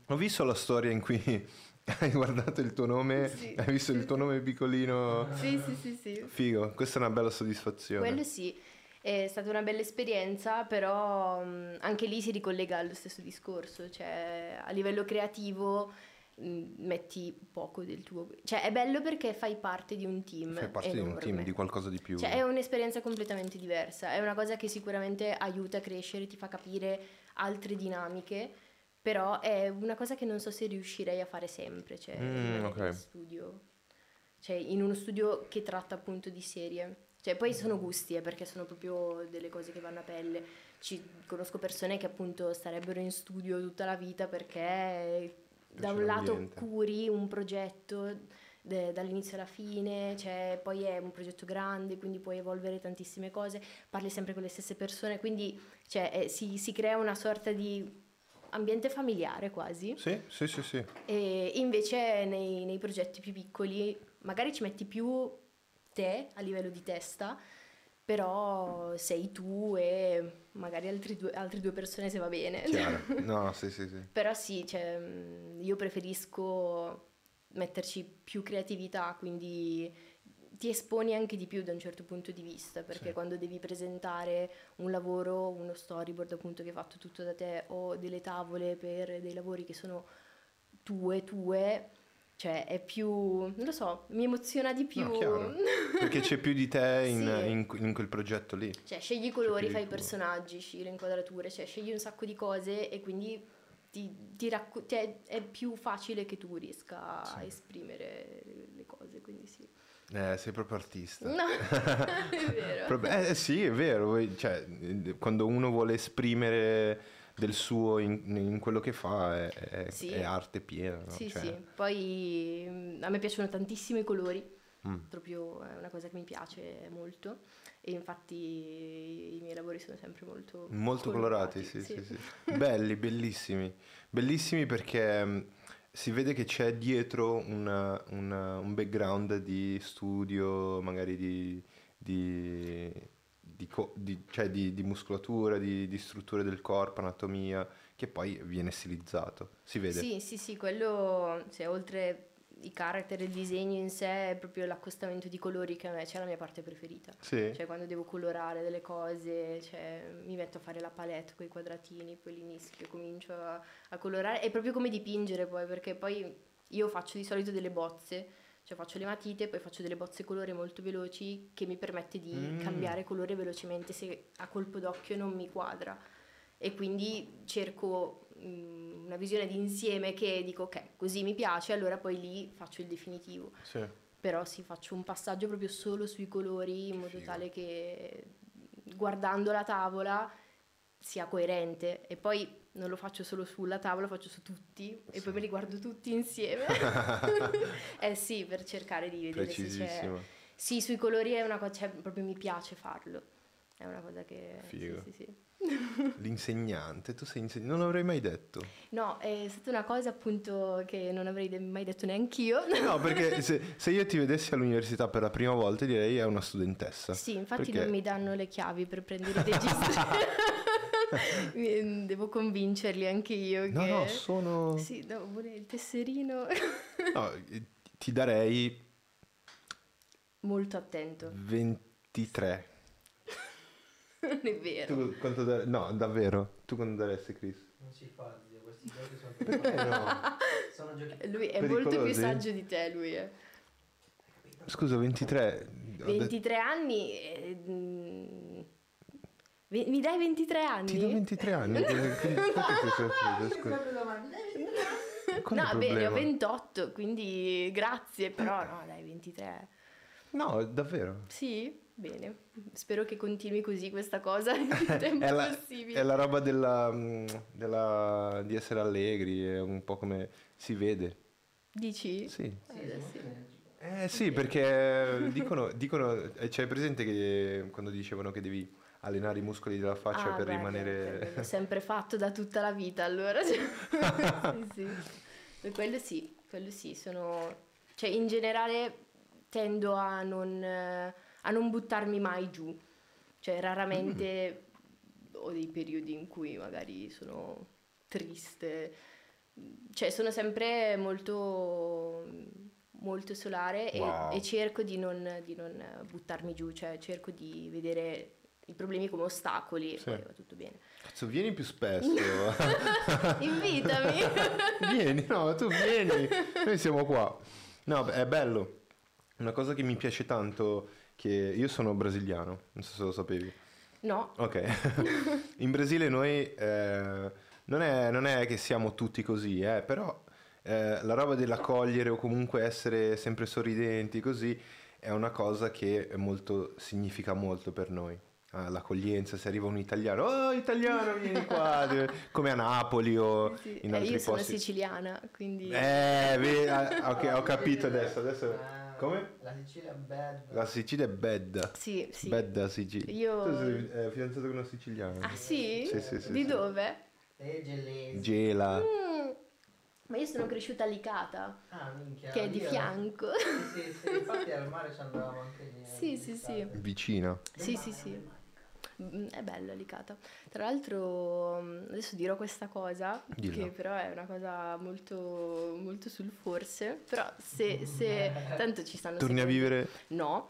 Ho visto la storia in cui hai guardato il tuo nome, Sì, hai visto sì, il tuo sì. nome piccolino. Sì, sì, sì, sì. Figo, questa è una bella soddisfazione. Quello sì, è stata una bella esperienza, però mh, anche lì si ricollega allo stesso discorso, cioè a livello creativo metti poco del tuo... Cioè è bello perché fai parte di un team Fai parte di un team, enorme. di qualcosa di più. Cioè è un'esperienza completamente diversa, è una cosa che sicuramente aiuta a crescere, ti fa capire altre dinamiche, però è una cosa che non so se riuscirei a fare sempre, cioè Mm, rimanere ok. in studio, cioè in uno studio che tratta appunto di serie. Cioè poi sono gusti, eh, perché sono proprio delle cose che vanno a pelle. Ci, conosco persone che appunto starebbero in studio tutta la vita perché da un lato curi un progetto de- dall'inizio alla fine, cioè, poi è un progetto grande, quindi puoi evolvere tantissime cose, parli sempre con le stesse persone, quindi cioè, eh, si, si crea una sorta di ambiente familiare quasi. Sì, sì, sì, sì. E invece nei, nei progetti più piccoli magari ci metti più te a livello di testa, però sei tu e magari altri due- altre due persone se va bene. Chiaro. No, sì, sì, sì. Però sì, cioè, mh, io preferisco metterci più creatività, quindi ti esponi anche di più da un certo punto di vista, perché Sì. quando devi presentare un lavoro, uno storyboard appunto che è fatto tutto da te o delle tavole per dei lavori che sono tue, tue, cioè è più, non lo so, mi emoziona di più. No. Perché c'è più di te in, Sì. in- in quel progetto lì. Cioè, scegli i colori, fai i personaggi, scegli le inquadrature, cioè scegli un sacco di cose e quindi ti, ti racco- cioè, è più facile che tu riesca a Sì. esprimere le, cose, quindi sì. Eh, sei proprio artista. No, è vero. Eh, sì, è vero. cioè, quando uno vuole esprimere del suo in, in quello che fa è, è- Sì. è arte piena. no? Sì, Cioè, sì. Poi mm, a me piacciono tantissimo i colori, mm. proprio è una cosa che mi piace molto e infatti i miei lavori sono sempre molto Molto colorati, sì, sì, sì. sì. Belli, bellissimi. Bellissimi perché mh, si vede che c'è dietro una- una- un background di studio, magari di, di, di co- di- cioè di- di muscolatura, di, di strutture del corpo, anatomia, che poi viene stilizzato. Si vede. Sì, sì, sì, quello, cioè, oltre i character il disegno in sé, è proprio l'accostamento di colori che a me c'è la mia parte preferita. Sì? Cioè, quando devo colorare delle cose, cioè, mi metto a fare la palette con i quadratini, poi li mischio, comincio a, a colorare. È proprio come dipingere poi, perché poi io faccio di solito delle bozze, cioè faccio le matite, poi faccio delle bozze colore molto veloci che mi permette di Mm. cambiare colore velocemente se a colpo d'occhio non mi quadra. E quindi cerco mm, una visione di insieme che dico ok, così mi piace, allora poi lì faccio il definitivo. Sì. Però sì, faccio un passaggio proprio solo sui colori in modo Figo. tale che guardando la tavola sia coerente e poi non lo faccio solo sulla tavola, lo faccio su tutti e Sì. poi me li guardo tutti insieme. eh sì, per cercare di vedere se c'è. Sì, sui colori è una cosa, cioè, proprio mi piace farlo. È una cosa che... Figo. Sì, sì, sì. L'insegnante, tu sei insegnante, non l'avrei mai detto. No, è stata una cosa appunto che non avrei mai detto neanch'io. No, perché se, se io ti vedessi all'università per la prima volta direi è una studentessa. Sì, infatti Perché- non mi danno le chiavi per prendere i registri. Mi- Devo convincerli anche io che... No, no, sono... Sì, no, vuole il tesserino. No, eh, ti darei Molto attento. 23. Non è vero. Tu quanto dare- No, davvero. Tu quanto daresti, Chris? Non si fa, zio, questi giochi sono Perché no? Sono giochi... Lui è molto più Pericolosi? saggio di te, lui è. Scusa, 23. Ho detto- 23 anni... eh, mm, mi dai 23 anni? Ti do 23 anni. perché no, il bene, ho problema? 28, quindi grazie, però no, dai, 23. No, davvero. Sì, bene. Spero che continui così questa cosa il più tempo È la, possibile. è la roba della, mm, della- di essere allegri, è un po' come si vede. Dici? Sì. Eh, sì. Eh sì, perché dicono, dicono c'è presente che quando dicevano che devi allenare i muscoli della faccia Ah, per beh, rimanere... L'ho sempre fatto da tutta la vita, allora. sì, sì. Quello sì, quello sì, sono... Cioè, in generale tendo a non, a non buttarmi mai giù. Cioè, raramente ho dei periodi in cui magari sono triste. Cioè, sono sempre molto, molto solare e, Wow. e cerco di non, di non buttarmi giù, cioè cerco di vedere i problemi come ostacoli e Sì. poi va tutto bene. Cazzo, vieni più spesso. Invitami! vieni, no, tu vieni. Noi siamo qua. No, è bello. Una cosa che mi piace tanto, che io sono brasiliano, non so se lo sapevi. No, Ok, in Brasile noi eh, non, è, non è che siamo tutti così, eh, però eh, la roba dell'accogliere o comunque essere sempre sorridenti così è una cosa che è molto, significa molto per noi. Ah, l'accoglienza, se arriva un italiano, oh italiano vieni qua, come a Napoli o sì. in Eh, altri io sono posti. siciliana, quindi... Eh, ve- ah, ok, ho capito adesso, adesso... Come? La Sicilia è bad. La Sicilia è bella. Sì, sì. Bella Sicilia. Io- Tu sei eh, fidanzato con una siciliana? Ah sì? Sì, sì, sì, Di sì. dove? E gelese. Gela. Mm, Ma io sono cresciuta a Licata, Ah, minchia. che è di io- fianco. Sì, sì, sì, infatti al mare ci andavamo anche lì. Sì, sì, sì. Vicina. Sì, sì, sì. Mm, È bella Licata. Tra l'altro, mm, adesso dirò questa cosa, Dilla. che però è una cosa molto, molto sul forse. Però se, se tanto ci stanno Torni a seguendo- vivere, No,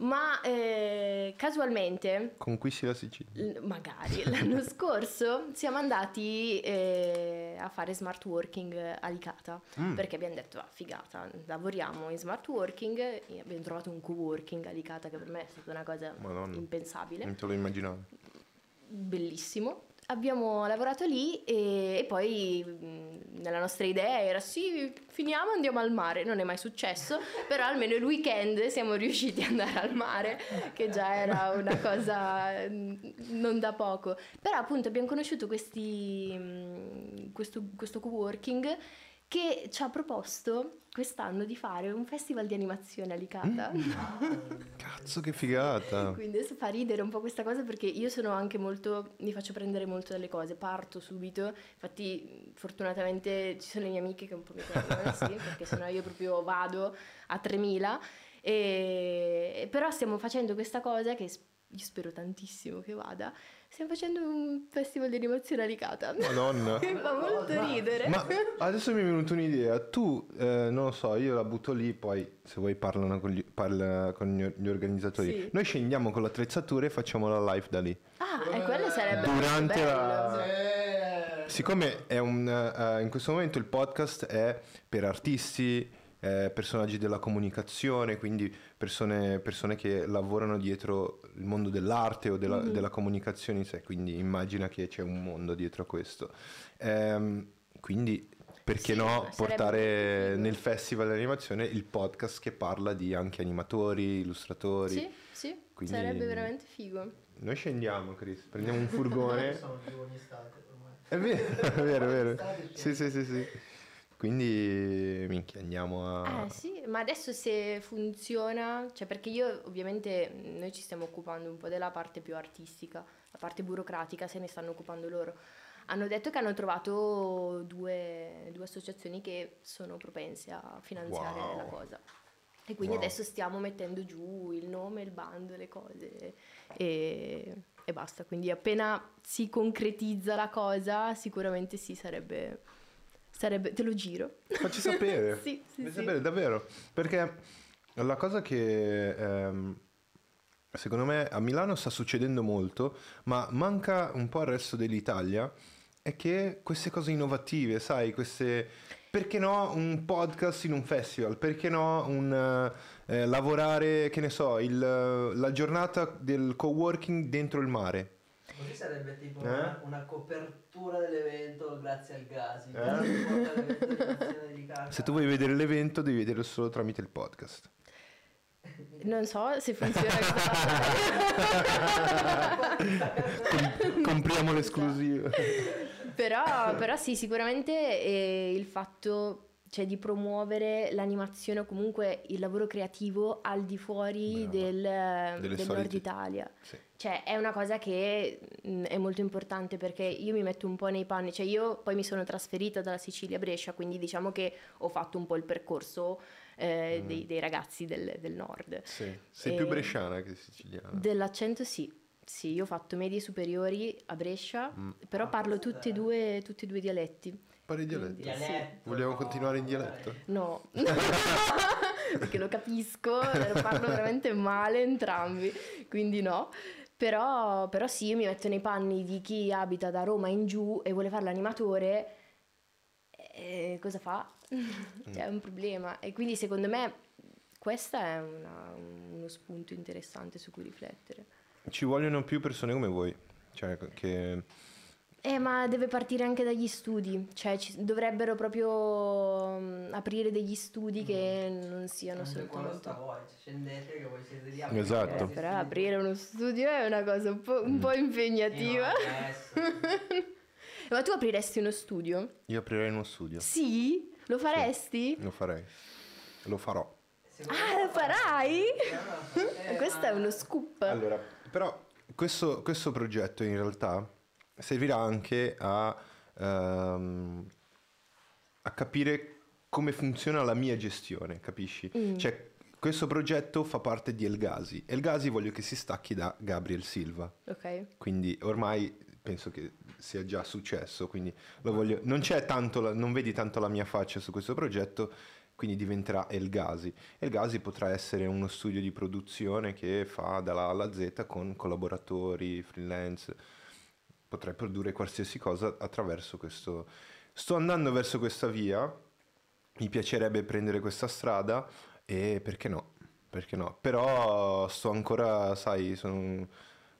ma eh, casualmente, conquisti la Sicilia. magari l'anno scorso, siamo andati eh, a fare smart working a Licata. Mm. Perché abbiamo detto, ah, figata, lavoriamo in smart working e abbiamo trovato un co-working a Licata che per me è stata una cosa Madonna. impensabile Non te lo immaginavo. bellissimo. Abbiamo lavorato lì e, e poi mh, nella nostra idea era sì, finiamo, andiamo al mare. Non è mai successo, però almeno il weekend siamo riusciti ad andare al mare, che già era una cosa non da poco. Però appunto abbiamo conosciuto questi, questo, questo co-working che ci ha proposto quest'anno di fare un festival di animazione a Licata. Cazzo, che figata. Quindi adesso fa ridere un po' questa cosa perché io sono anche molto, mi faccio prendere molto dalle cose, parto subito, infatti fortunatamente ci sono le mie amiche che un po' mi tengono, sì, perché sennò io proprio vado a 3000, e, però stiamo facendo questa cosa che io spero tantissimo che vada, stiamo facendo un festival di animazione a Licata, Madonna. mi fa molto ridere. Ma adesso mi è venuta un'idea. Tu, eh, non lo so, io la butto lì, poi se vuoi parlano con gli, parla con gli, organizzatori. Sì. Noi scendiamo con l'attrezzatura e facciamo la live da lì. Ah, e quello sarebbe Durante la- Siccome è un, eh, in questo momento il podcast è per artisti, eh, personaggi della comunicazione, quindi persone, persone che lavorano dietro il mondo dell'arte o della, Mhm. della comunicazione in sé, quindi immagina che c'è un mondo dietro a questo. Ehm, quindi perché Sì, no portare nel festival di animazione il podcast che parla di anche animatori, illustratori. Sì, sì, Quindi- sarebbe veramente figo. Noi scendiamo, Chris, prendiamo un furgone. Sono giù ogni estate ormai. È vero, è vero, è vero. Sì, sì, sì, sì. Quindi, minchia, andiamo a... Eh sì, ma adesso se funziona, cioè perché io ovviamente noi ci stiamo occupando un po' della parte più artistica, la parte burocratica se ne stanno occupando loro. Hanno detto che hanno trovato due, due associazioni che sono propense a finanziare Wow. la cosa. E quindi Wow. adesso stiamo mettendo giù il nome, il bando, le cose e, e basta. Quindi appena si concretizza la cosa, sicuramente sì, sarebbe... sarebbe te lo giro. Facci sapere. Sì, sì, sì. sapere, davvero. Perché la cosa che ehm, secondo me a Milano sta succedendo molto, ma manca un po' al resto dell'Italia, è che queste cose innovative, sai, queste... Perché no un podcast in un festival? Perché no un eh, lavorare, che ne so, il, la giornata del coworking dentro il mare? Così sarebbe tipo Eh? una, una copertura dell'evento grazie al gas. Eh? Se tu vuoi vedere l'evento devi vederlo solo tramite il podcast. Non so se funziona Com- compriamo l'esclusiva. però, però sì, sicuramente eh, il fatto cioè, di promuovere l'animazione o comunque il lavoro creativo al di fuori Brava. del, del solite- nord Italia. Sì. Cioè, è una cosa che mh, è molto importante perché io mi metto un po' nei panni, cioè io poi mi sono trasferita dalla Sicilia a Brescia, quindi diciamo che ho fatto un po' il percorso eh, Mm. dei, dei ragazzi del, del nord. Sì. Sei E- più bresciana che siciliana. Dell'accento sì, sì, io ho fatto medie superiori a Brescia, Mm. però Ah, parlo tutti e due, tutti e due i dialetti. Parli Quindi- dialetto. Dialetto, Vogliamo no, continuare in dialetto? No, perché lo capisco, lo parlo veramente male entrambi, quindi no. Però, però sì, io mi metto nei panni di chi abita da Roma in giù e vuole fare l'animatore, e cosa fa? C'è un problema. E quindi secondo me questo è una- uno spunto interessante su cui riflettere. Ci vogliono più persone come voi. Cioè, che... Eh, ma deve partire anche dagli studi, cioè ci- dovrebbero proprio mm, aprire degli studi che non siano soltanto... voi, cioè, scendete che voi siete di Esatto. Eh, però aprire uno studio è una cosa un po', un Mm. po' impegnativa. adesso. Ma tu apriresti uno studio? Io aprirei uno studio. Sì? Lo faresti? Lo farei. Lo farò. Ah, lo farai? Eh, Questo è uno scoop. Allora, però questo, questo progetto in realtà servirà anche a, ehm, a capire come funziona la mia gestione, capisci? Mm. Cioè, questo progetto fa parte di Elgasi. Elgasi voglio che si stacchi da Gabriel Silva. Ok. Quindi ormai penso che sia già successo, quindi lo voglio... Non c'è tanto, la- non vedi tanto la mia faccia su questo progetto, quindi diventerà Elgasi. Elgasi potrà essere uno studio di produzione che fa dalla A alla Z con collaboratori, freelance, potrei produrre qualsiasi cosa attraverso questo... Sto andando verso questa via, mi piacerebbe prendere questa strada e perché no? Perché no? Però sto ancora, sai, sono,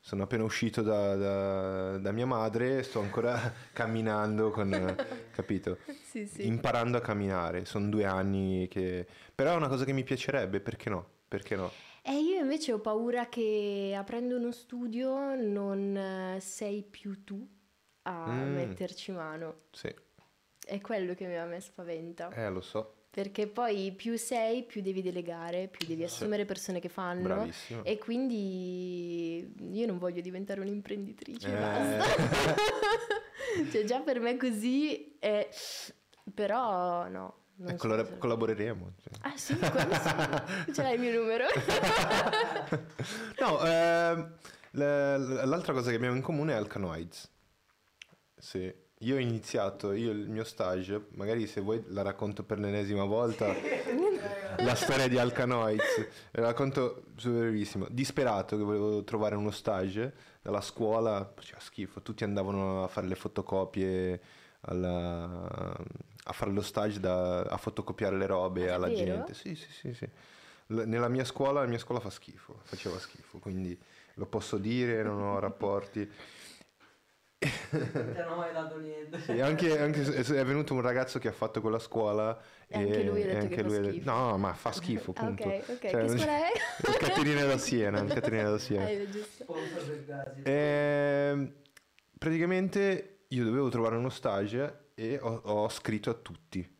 sono appena uscito da, da- da mia madre, sto ancora camminando con, capito? Sì, sì. Imparando a camminare, sono due anni che... Però è una cosa che mi piacerebbe, perché no? Perché no? E io invece ho paura che aprendo uno studio non eh, sei più tu a Mm. metterci mano. Sì, È quello che a me spaventa. eh lo so, Perché poi più sei, più devi delegare, più devi Sì. assumere persone che fanno. bravissimo. E quindi io non voglio diventare un'imprenditrice, Eh. basta. cioè già per me così è... Però no. Non Eh, so se- collaboreremo. sì. Ah sì, sì. Ce l'hai il mio numero? No, ehm, l'altra cosa che abbiamo in comune è Alcanoids. Sì, io ho iniziato, io il mio stage, magari se vuoi la racconto per l'ennesima volta, la storia di Alcanoids, la racconto su brevissimo. Disperato che volevo trovare uno stage dalla scuola, faceva schifo, tutti andavano a fare le fotocopie, alla- a fare lo stage, da- a fotocopiare le robe Ah, alla gente. Sì, sì, sì, sì. L- Nella mia scuola, la mia scuola fa schifo, faceva schifo, quindi lo posso dire, non ho rapporti. Non ti hanno mai dato niente. Sì, anche, anche se è venuto un ragazzo che ha fatto quella scuola E anche lui ha detto che fa lui schifo. No, ma fa schifo, punto. ok, ok. Cioè, che scuola è? Il Caterina da Siena, il Caterina da Siena. Eh, giusto. Ehm, praticamente io dovevo trovare uno stage e ho, ho scritto a tutti.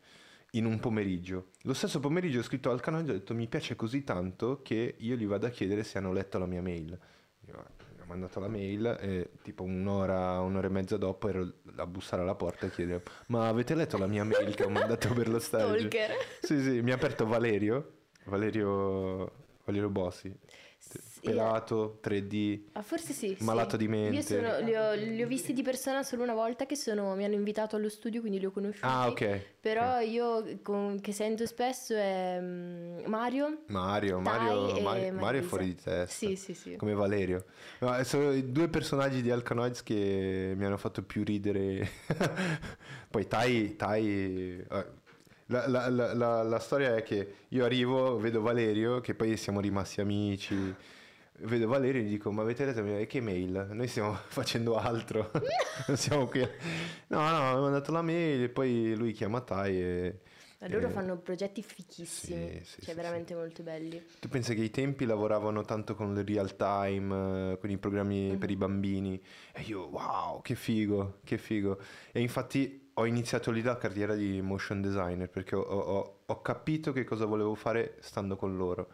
in un pomeriggio. Lo stesso pomeriggio ho scritto al canale e ho detto mi piace così tanto che io gli vado a chiedere se hanno letto la mia mail. Io ho mandato la mail e tipo un'ora, un'ora e mezza dopo ero a bussare alla porta e chiedere ma avete letto la mia mail che ho mandato per lo stage? Stalker. Sì, sì, mi ha aperto Valerio, Valerio, Valerio Bossi, Sì, pelato, 3D, Ah, forse sì. sì. malato di mente. Io sono- li, ho, li ho visti di persona solo una volta che sono- mi hanno invitato allo studio, quindi li ho conosciuti. Ah, ok. Però io con- che sento spesso è mm, Mario. Mario, Mario, Mario, Mario è fuori di testa. Sì, sì, sì. Come Valerio. No, sono i due personaggi di Alcanoids che mi hanno fatto più ridere. Poi Tai... Tai eh, la, la- la- la- la storia è che io arrivo, vedo Valerio, che poi siamo rimasti amici. Vedo Valerio e gli dico: Ma avete letto mia che mail? Noi stiamo facendo altro. non siamo qui. No, no, ho mandato la mail e poi lui chiama Tai e. Ma loro e- fanno progetti fichissimi, Sì, sì, cioè sì, veramente molto belli. tu pensi che ai tempi lavoravano tanto con il real time, eh, con i programmi per i bambini e io wow, che figo, che figo. E infatti ho iniziato lì la carriera di motion designer perché ho, ho- ho capito che cosa volevo fare stando con loro.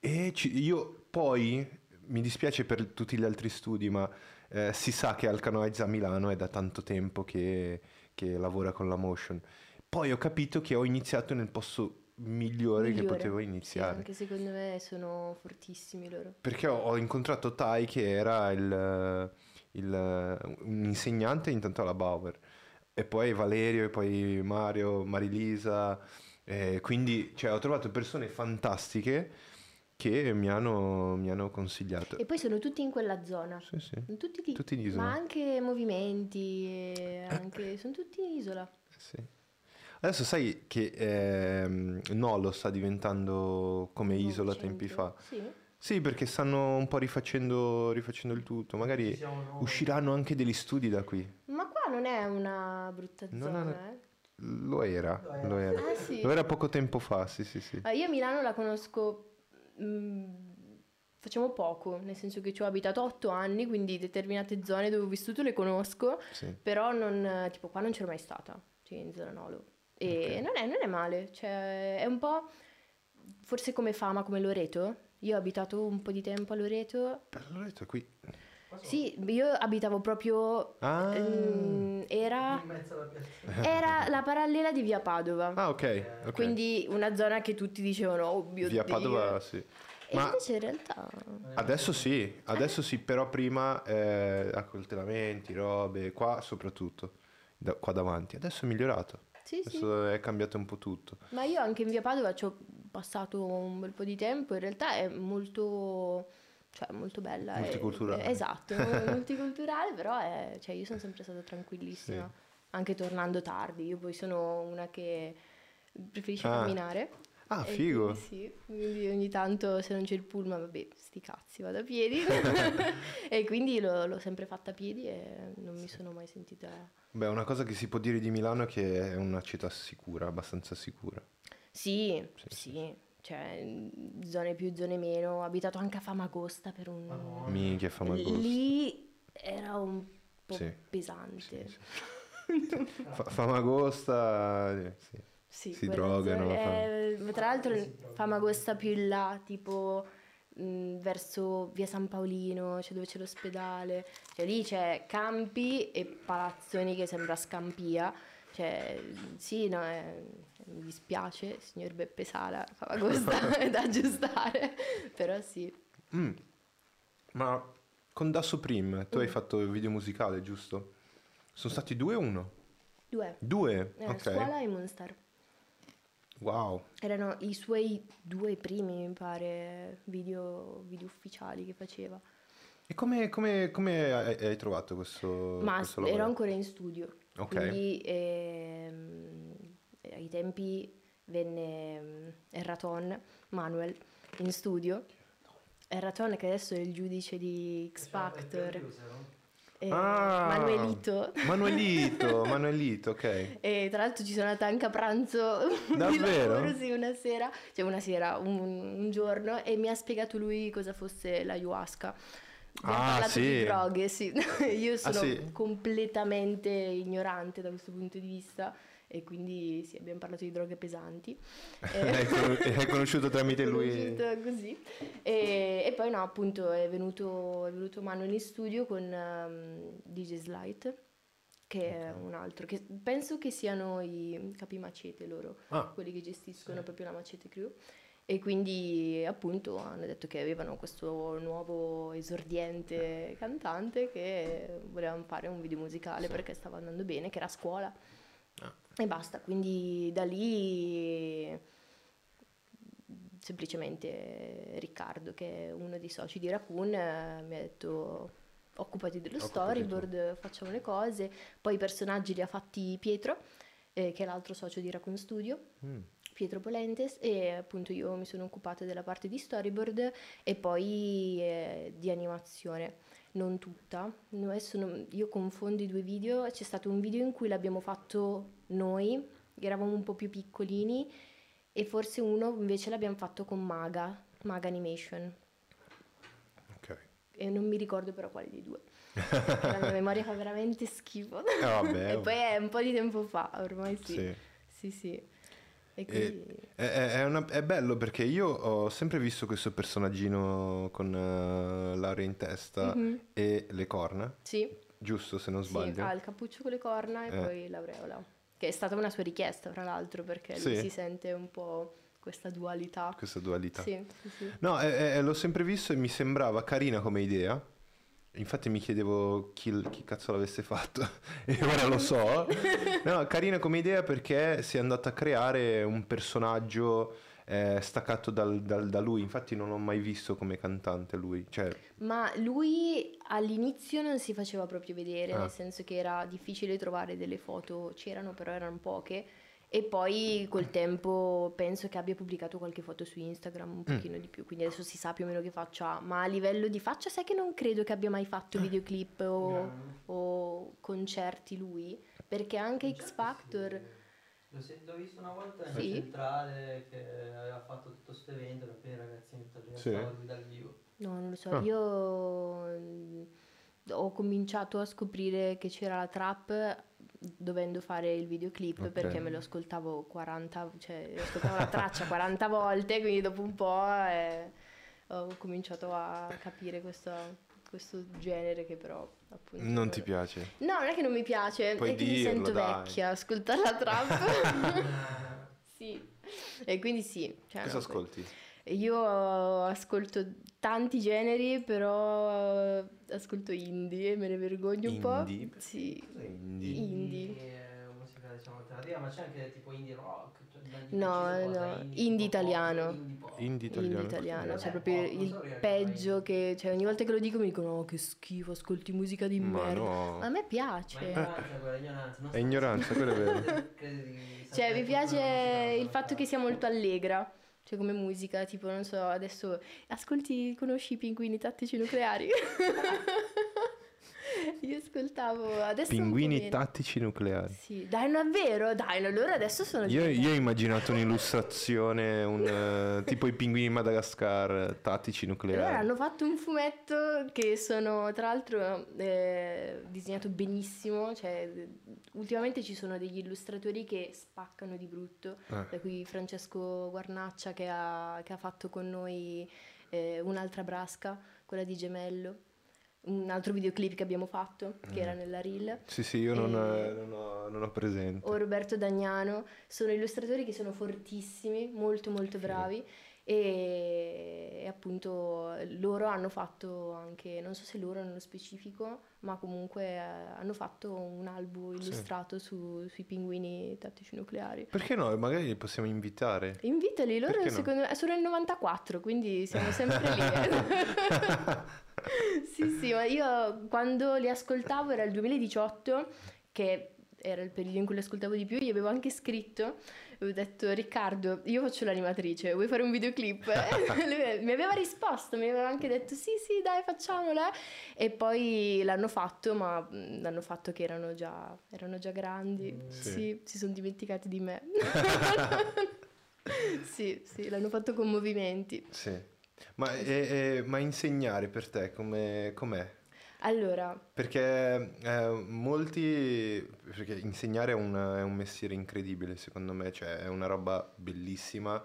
E ci- io poi, mi dispiace per tutti gli altri studi, ma eh, si sa che Alcanoids a Milano è da tanto tempo che, che lavora con la motion. Poi ho capito che ho iniziato nel posto migliore, che Migliore. potevo Sì, iniziare. anche secondo me sono fortissimi loro. Perché ho, ho incontrato Tai che era il, il- un insegnante intanto alla Bauer e poi Valerio e poi Mario, Marilisa, eh, quindi cioè, ho trovato persone fantastiche che mi hanno, mi hanno consigliato. E poi sono tutti in quella zona. Sì, sì, Sono tutti lì. tutti in isola. Ma anche movimenti, e anche- sono tutti in isola. Sì. Adesso sai che ehm, Nolo sta diventando come nuovo isola tempi centro. fa. Sì. Sì, perché stanno un po' rifacendo, rifacendo il tutto. Magari usciranno anche degli studi da qui. Ma qua non è una brutta No, zona, no, no. eh. Lo era, Lo era. lo era. Ah, sì. Lo era poco tempo fa, sì, sì, sì. Ah, io a Milano la conosco, mm, facciamo poco, nel senso che ci ho abitato otto anni, quindi determinate zone dove ho vissuto le conosco, Sì. però non, tipo qua non c'ero mai stata, sì, in zona Nolo. E Ok. non, è, non è male, cioè è un po' forse come fama, come Loreto. Io ho abitato un po' di tempo a Loreto. Per Loreto è qui. Sì, io abitavo proprio... Ah, mm, era, In mezzo alla piazza. era la parallela di Via Padova. ah ok. ok. Quindi una zona che tutti dicevano, oh mio Via Dio. Padova, sì. E Ma invece in realtà... adesso sì, adesso sì, però prima eh, accoltellamenti, robe, qua soprattutto, da- qua davanti. Adesso è migliorato. Sì, sì. Adesso è cambiato un po' tutto. Ma io anche in via Padova ci ho passato un bel po' di tempo, in realtà è molto, cioè, molto bella. è- Multiculturale. è- esatto, multiculturale, però è, cioè, io sono sempre stata tranquillissima, anche tornando tardi. Io poi sono una che preferisce Ah. camminare. Ah, figo. quindi sì, quindi ogni tanto se non c'è il pullman, vabbè, sti cazzi, vado a piedi. e quindi l'ho, l'ho sempre fatta a piedi e non mi sono mai sentita... Beh, una cosa che si può dire di Milano è che è una città sicura, abbastanza sicura. Sì, Sì, sì, cioè mm, zone più, zone meno. Ho abitato anche a Famagosta per un... Madonna. Minchia, Famagosta. Lì era un po' Sì, pesante. Sì, sì. Fa- Famagosta, eh, sì. Sì, Si drogano, zona- fa- eh, tra l'altro Famagosta più in là, tipo mh, verso via San Paolino, cioè dove c'è l'ospedale. Cioè lì c'è campi e palazzoni che sembra Scampia. Cioè, sì, no, eh, mi dispiace, signor Beppe Sala, Famagosta è da aggiustare, però sì. Mm. Ma con Da Supreme tu Mm. hai fatto il video musicale, giusto? Sono stati due o uno? Due. Due? Eh, ok. Scuola e Moonstar. Wow. Erano i suoi due primi, mi pare, video, video ufficiali che faceva. E come, come- come hai, hai trovato questo, Ma questo ero ancora in studio. Ok. Quindi ehm, ai tempi venne ehm, Erraton, Manuel, in studio. Erraton che adesso è il giudice di X Factor. eh, Ah! Manuelito. Manuelito, Manuelito, ok. E tra l'altro ci sono andata anche a pranzo di Davvero? lavoro, sì, una sera, cioè una sera, un, un giorno, e mi ha spiegato lui cosa fosse l'ayahuasca. Abbiamo Ah, parlato sì. di droghe, sì. Io sono sì. completamente ignorante da questo punto di vista e quindi sì, abbiamo parlato di droghe pesanti. hai conosciuto tramite lui? Conosciuto così. E, e poi no, appunto è venuto, è venuto Manuel in studio con um, DJ Slight, che è un altro, che penso che siano i capi macete loro, Ah, quelli che gestiscono Sì. proprio la macete crew. E quindi appunto hanno detto che avevano questo nuovo esordiente cantante che volevano fare un video musicale Sì. perché stava andando bene, che era a scuola. Ah. E basta, quindi da lì semplicemente Riccardo, che è uno dei soci di Raccoon, mi ha detto occupati dello Occupati tu." storyboard, facciamo le cose. Poi i personaggi li ha fatti Pietro, eh, che è l'altro socio di Raccoon Studio. mm. Pietro Polentes e appunto io mi sono occupata della parte di storyboard e poi eh, di animazione, non tutta. Adesso io confondo i due video, c'è stato un video in cui l'abbiamo fatto noi, eravamo un po' più piccolini e forse uno invece l'abbiamo fatto con Maga, Maga Animation ok. e non mi ricordo però quale dei due. La mia memoria fa veramente schifo. Eh, vabbè, e poi è un po' di tempo fa, ormai sì. sì. Sì, sì. E quindi... È, è- è una- è bello perché io ho sempre visto questo personaggino con eh, l'area in testa Mhm. e le corna, Sì, giusto se non sì, sbaglio. ha il cappuccio con le corna e Eh. poi l'aureola. Che è stata una sua richiesta, tra l'altro, perché lui Sì. si sente un po' questa dualità. Questa dualità. Sì, sì, sì. No, eh, l'ho sempre visto e mi sembrava carina come idea. Infatti mi chiedevo chi, chi cazzo l'avesse fatto e ora lo so. No, carina come idea perché si è andato a creare un personaggio eh, staccato dal- dal- da lui. Infatti non l'ho mai visto come cantante lui. Cioè, Ma lui all'inizio non si faceva proprio vedere, Ah. nel senso che era difficile trovare delle foto, c'erano però erano poche. E poi col tempo penso che abbia pubblicato qualche foto su Instagram Mm. un pochino di più, quindi adesso si sa più o meno che faccia ma a livello di faccia sai che non credo che abbia mai fatto videoclip o, o concerti lui, perché anche X Factor... L'ho, se- l'ho visto una volta in Sì? centrale che aveva fatto tutto questo evento poi i ragazzini Sì. lui dal vivo. No, non lo so, Ah. io mm, ho cominciato a scoprire che c'era la trap dovendo fare il videoclip Ok. perché me lo ascoltavo 40, cioè ascoltavo la traccia 40 volte, quindi dopo un po' eh, ho cominciato a capire questo, questo genere che però appunto... non ti piace. No, non è che non mi piace, Puoi è che mi dirlo, sento dai. vecchia ascoltare la trap. sì, e quindi sì. cioè, Cosa no, ascolti? Io ascolto tanti generi, però ascolto indie e me ne vergogno un Indie? po'. Sì, Cos'è indie? Indie. è musica diciamo alternativa, ma c'è anche tipo indie rock. Cioè, No, no, indie, indie pop, italiano. indie pop. Indie indie italiano. Eh, cioè proprio so il perché peggio che... Cioè ogni volta che lo dico mi dicono oh che schifo, ascolti musica di Ma merda. no. Ma a me Ma piace. ignoranza quella, ignoranza. non È so- ignoranza, quello è vero. Cioè, mi piace il fatto so. che sia molto allegra, cioè come musica, tipo, non so, adesso ascolti, conosci i pinguini tattici nucleari? Io ascoltavo, adesso Pinguini tattici nucleari. Sì, dai, non è vero, dai, allora adesso sono Io, io ho immaginato un'illustrazione, un, eh, tipo i pinguini di Madagascar, tattici Allora nucleari. hanno fatto un fumetto che sono tra l'altro eh, disegnato benissimo, cioè ultimamente ci sono degli illustratori che spaccano di brutto, Eh. da cui Francesco Guarnaccia che ha, che ha fatto con noi eh, un'altra brasca, quella di Gemello, un altro videoclip che abbiamo fatto, che Mm. era nella reel. Sì, sì, io non, eh, non ho, non ho presente. o Roberto Dagnano, sono illustratori che sono fortissimi, molto molto bravi e, e appunto loro hanno fatto anche, non so se loro nello specifico, ma comunque eh, hanno fatto un albo Sì. illustrato su- sui pinguini tattici nucleari. Perché no? Magari li possiamo invitare. Invitali, loro Perché no? secondo me sono nel 94, quindi siamo sempre lì. sì, sì, ma io quando li ascoltavo era il 2018, che era il periodo in cui li ascoltavo di più, gli avevo anche scritto, avevo detto Riccardo, io faccio l'animatrice, vuoi fare un videoclip? Mi aveva risposto, mi aveva anche detto sì, sì, dai, facciamola. E poi l'hanno fatto, ma l'hanno fatto che erano già, erano già grandi. Sì. Sì, si sono dimenticati di me. sì, sì, l'hanno fatto con movimenti. Sì. Ma, e- e- ma insegnare per te come, com'è? Allora, Perché eh, molti, perché insegnare è un, è un mestiere incredibile secondo me, cioè è una roba bellissima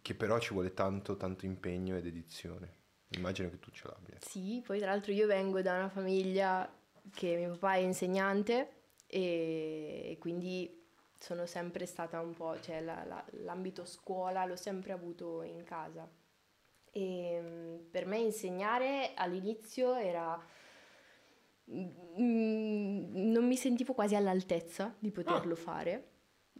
che però ci vuole tanto, tanto impegno ed edizione. Immagino che tu ce l'abbia. sì, poi tra l'altro io vengo da una famiglia che mio papà è insegnante e, e quindi sono sempre stata un po', cioè la- la- l'ambito scuola l'ho sempre avuto in casa. E mm, per me insegnare all'inizio era... mm, non mi sentivo quasi all'altezza di poterlo fare.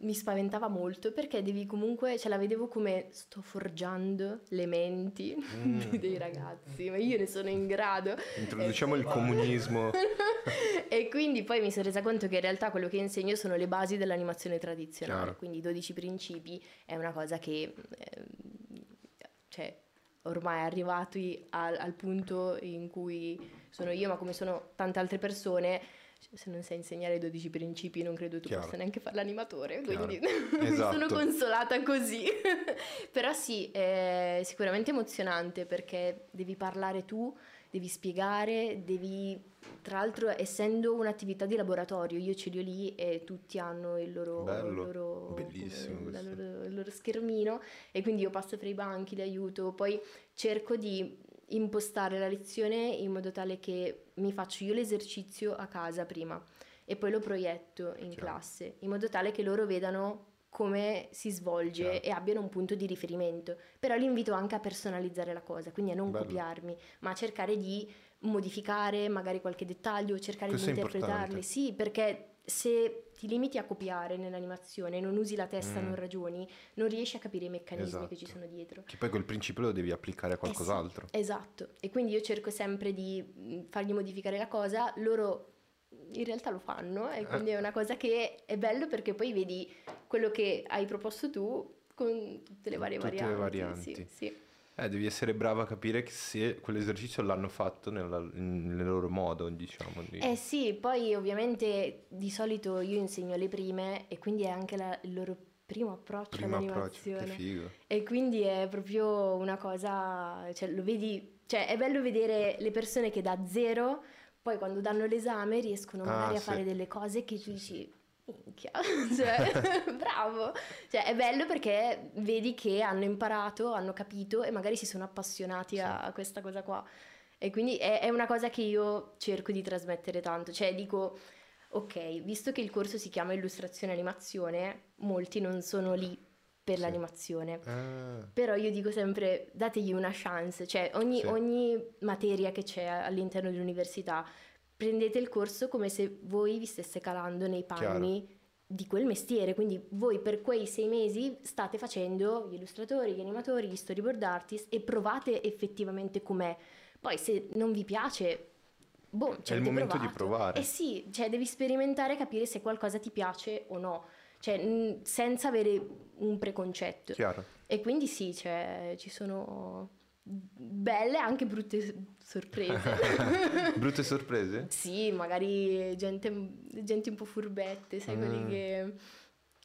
Mi spaventava molto perché devi comunque, ce la vedevo come sto forgiando le menti Mm. dei ragazzi, ma io ne sono in grado. Introduciamo il comunismo. e quindi poi mi sono resa conto che in realtà quello che insegno sono le basi dell'animazione tradizionale, Chiaro. quindi i 12 principi è una cosa che ehm, cioè, ormai arrivati al, al punto in cui sono io, ma come sono tante altre persone, se non sai insegnare i 12 principi non credo tu Chiaro. possa neanche fare l'animatore, Chiaro. quindi mi Esatto. sono consolata così. Però sì, è sicuramente emozionante perché devi parlare tu, devi spiegare, devi... Tra l'altro, essendo un'attività di laboratorio, io ce li ho lì e tutti hanno il loro, Bello, il loro- bellissimo questo. loro- il loro schermino e quindi io passo fra i banchi, li aiuto, poi cerco di impostare la lezione in modo tale che mi faccio io l'esercizio a casa prima e poi lo proietto in Chiaro. classe, in modo tale che loro vedano come si svolge Chiaro. e abbiano un punto di riferimento. Però li invito anche a personalizzare la cosa, quindi a non Bello. copiarmi, ma a cercare di modificare magari qualche dettaglio, cercare Questo di interpretarli. Sì, perché se ti limiti a copiare nell'animazione, non usi la testa, Mm. non ragioni, non riesci a capire i meccanismi che ci Esatto. sono dietro. Che poi quel principio lo devi applicare a Eh sì, qualcos'altro. esatto, e quindi io cerco sempre di mh, fargli modificare la cosa, loro in realtà lo fanno Eh. e quindi è una cosa che è bello perché poi vedi quello che hai proposto tu con tutte le varie Tutte le varianti. varianti. Sì, sì. Eh, devi essere brava a capire che se quell'esercizio l'hanno fatto nella- nel loro modo, diciamo. di- Eh sì, poi ovviamente di solito io insegno le prime e quindi è anche la- il loro primo approccio Primo approccio, che all'animazione. figo. E quindi è proprio una cosa, cioè lo vedi, cioè è bello vedere le persone che da zero, poi quando danno l'esame riescono Ah, magari a sì. fare delle cose che tu dici, minchia, cioè, bravo. Cioè è bello perché vedi che hanno imparato, hanno capito e magari si sono appassionati a, a questa cosa qua. E quindi è, è una cosa che io cerco di trasmettere tanto, cioè dico... Ok, visto che il corso si chiama illustrazione e animazione, molti non sono lì per Sì. l'animazione. Ah, Però io dico sempre dategli una chance, cioè ogni, Sì. ogni materia che c'è all'interno dell'università, prendete il corso come se voi vi stesse calando nei panni di quel mestiere, quindi voi per quei sei mesi state facendo gli illustratori, gli animatori, gli storyboard artist e provate effettivamente com'è. Poi se non vi piace, boh, ci È il momento di provato. provare. Eh sì, cioè devi sperimentare e capire se qualcosa ti piace o no, cioè senza avere un preconcetto. chiaro. E quindi sì, cioè, ci sono belle e anche brutte sorprese. Brutte sorprese? sì, magari gente, gente un po' furbette, sai, quelli Mm. che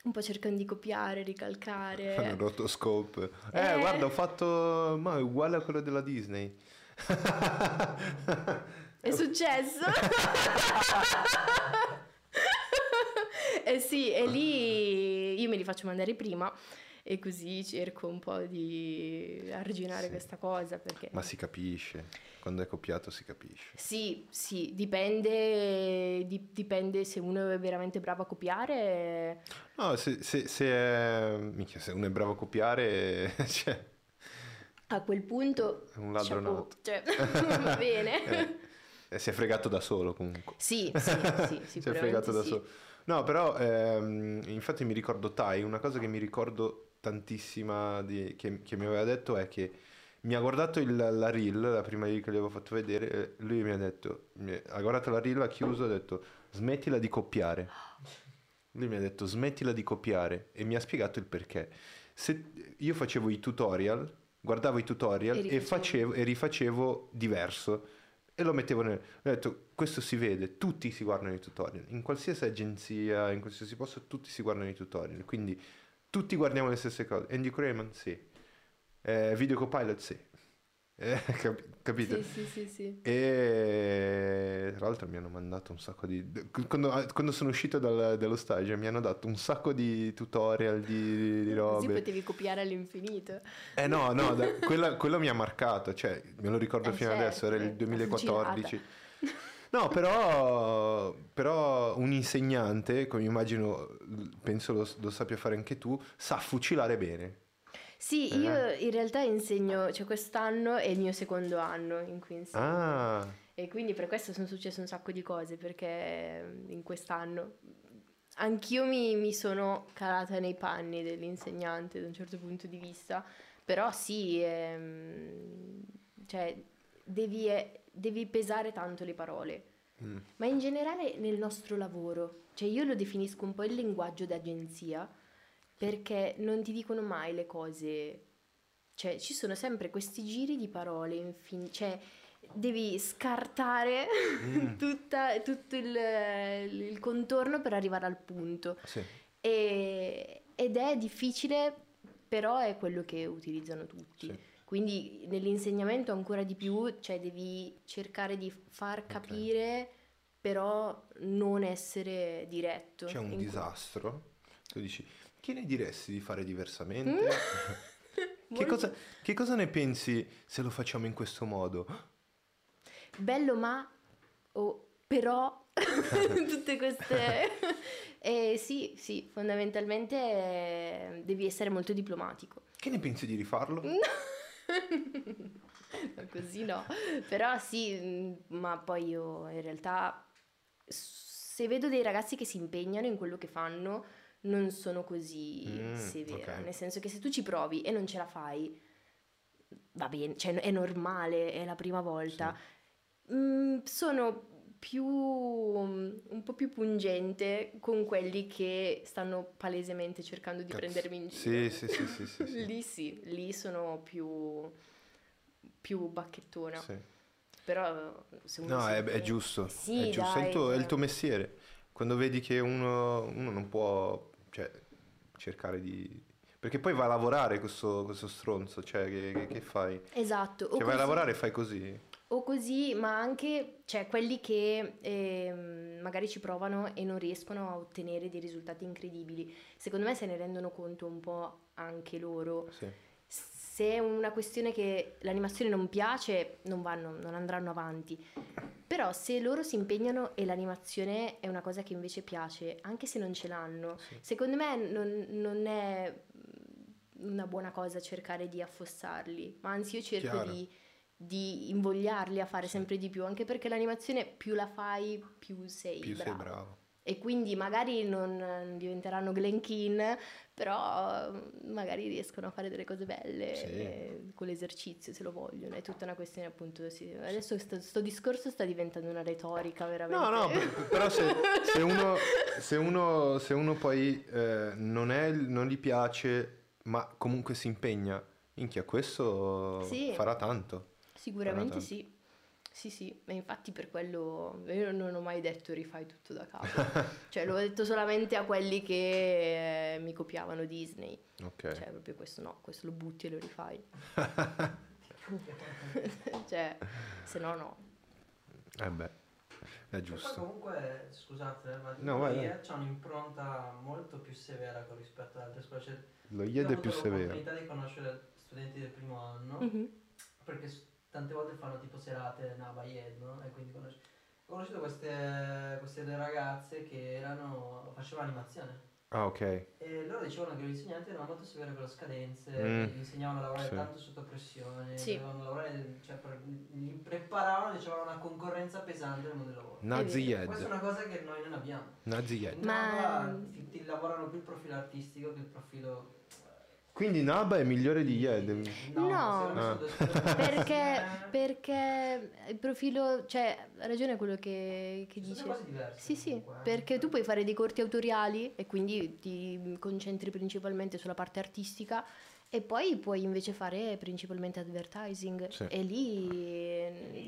un po' cercano di copiare, Fanno ricalcare. rotoscope. Eh, Eh. guarda, ho fatto... Ma è uguale a quello della Disney. È successo? eh sì, e lì io me li faccio mandare prima e così cerco un po' di arginare Sì. questa cosa perché... Ma si capisce. Quando è copiato si capisce. Sì, sì, dipende, di- dipende se uno è veramente bravo a copiare. No, se, se, se è... Minchia, se uno è bravo a copiare, cioè, A quel punto, è un ladro chapeau, nato. cioè, va bene. Eh, si è fregato da solo comunque. Sì, sì, sì, si è fregato da sì. solo. No, però ehm, infatti mi ricordo Tai, una cosa che mi ricordo tantissima di- che, che mi aveva detto è che mi ha guardato il- la reel, la prima reel che gli avevo fatto vedere, e lui mi ha detto, mi- ha guardato la reel, ha chiuso e ha detto smettila di copiare. Lui mi ha detto smettila di copiare e mi ha spiegato il perché. Se io facevo i tutorial, guardavo i tutorial E e, rifacevo. facevo, e rifacevo diverso e lo mettevo nel... Ho detto, questo si vede, tutti si guardano i tutorial, in qualsiasi agenzia, in qualsiasi posto, tutti si guardano i tutorial, quindi tutti guardiamo le stesse cose. Andy Crayman, sì. Eh, Video Copilot, sì. Eh, cap- capito? Sì, sì, sì, sì. E tra l'altro mi hanno mandato un sacco di... Quando, quando sono uscito dal- dallo stage mi hanno dato un sacco di tutorial, di, di Così robe. potevi copiare all'infinito. Eh no, no, da- quella- quello mi ha marcato, cioè me lo ricordo Eh, fino adesso, era il certo, 2014. No, però, però un insegnante, come immagino, penso lo, lo sappia fare anche tu, sa fucilare bene. Sì, Eh. io in realtà insegno, cioè quest'anno è il mio secondo anno in cui insegno. Ah, E quindi per questo sono successe un sacco di cose, perché in quest'anno anch'io mi, mi sono calata nei panni dell'insegnante da un certo punto di vista, però sì, ehm, cioè devi, eh, devi pesare tanto le parole, mm, ma in generale nel nostro lavoro, cioè io lo definisco un po' il linguaggio d'agenzia, perché non ti dicono mai le cose, cioè ci sono sempre questi giri di parole, infin- cioè devi scartare Mm. tutta- tutto il, il contorno per arrivare al punto. sì. E- ed è difficile, però è quello che utilizzano tutti. Sì. Quindi nell'insegnamento ancora di più, cioè devi cercare di far capire, però non essere diretto. C'è un in cui- disastro. Tu dici, che ne diresti di fare diversamente? Che, cosa, che cosa ne pensi se lo facciamo in questo modo? Bello ma, o però, tutte queste... Eh, sì, sì, fondamentalmente eh, devi essere molto diplomatico. Che ne pensi di rifarlo? No, così no. Però sì, ma poi io in realtà se vedo dei ragazzi che si impegnano in quello che fanno, non sono così Mm, severa. ok. Nel senso che se tu ci provi e non ce la fai, va bene, cioè è normale, è la prima volta. Mm, sono più un po' più pungente con quelli che stanno palesemente cercando di Cazzo. prendermi in Sì, giro. sì, sì, sì, sì, sì. Lì sì, lì sono più, più bacchettona. Sì. Però se uno No, è, è giusto. Sì, è giusto, è, dai, il tuo, è il cioè. tuo mestiere. Quando vedi che uno, uno non può cioè, cercare di... Perché poi va a lavorare questo, questo stronzo, cioè che, che- che fai? Esatto. Cioè vai a lavorare e fai così? O così, ma anche cioè, quelli che ehm, magari ci provano e non riescono a ottenere dei risultati incredibili. Secondo me se ne rendono conto un po' anche loro. Sì. Se è una questione che l'animazione non piace, non vanno, non andranno avanti. Però se loro si impegnano e l'animazione è una cosa che invece piace, anche se non ce l'hanno, Sì. secondo me non, non è una buona cosa cercare di affossarli, ma anzi io cerco Chiaro. di, di invogliarli a fare sempre di più, anche perché l'animazione più la fai, più sei Più bravo. sei bravo. E quindi magari non diventeranno Glen Keane, però eh, magari riescono a fare delle cose belle Sì. eh, con l'esercizio se lo vogliono. È tutta una questione appunto. sì. Adesso sto, sto discorso sta diventando una retorica veramente. No, no, per- però se, se uno, se, uno, se uno poi eh, non, è, non gli piace, ma comunque si impegna, minchia, questo Sì. farà tanto. Sicuramente sì. Sì, sì, e infatti per quello io non ho mai detto rifai tutto da capo. cioè l'ho detto solamente a quelli che eh, mi copiavano Disney. Ok. Cioè proprio questo no, questo lo butti e lo rifai. cioè, se no no. Eh beh, è poi giusto. comunque, scusate, ma No, vai, vai. c'è un'impronta molto più severa con rispetto ad altre scuole. Cioè, Lo IED ho è avuto più severo. l'opportunità di conoscere studenti del primo anno, Mhm. perché tante volte fanno tipo serate NABA IED, no? E quindi conosci- ho conosciuto queste, queste due ragazze che erano, facevano animazione. Ah, ok. E loro dicevano che gli insegnanti erano molto severi con le scadenze, Mm, gli insegnavano a lavorare sì. tanto sotto pressione, Sì. dovevano lavorare, cioè, per- li preparavano, dicevano, a una concorrenza pesante nel mondo del lavoro. Nazi. Questa è una cosa che noi non abbiamo. Nazi IED. In Ma- Nava ti, ti lavorano più il profilo artistico che il profilo... Quindi NABA è migliore di IED. No. sono scuole Perché, perché il profilo, cioè, ha ragione quello che, che Sono dice. cose diverse. Sì, sì, comunque, eh. perché tu puoi fare dei corti autoriali e quindi ti concentri principalmente sulla parte artistica e poi puoi invece fare principalmente advertising Sì. e lì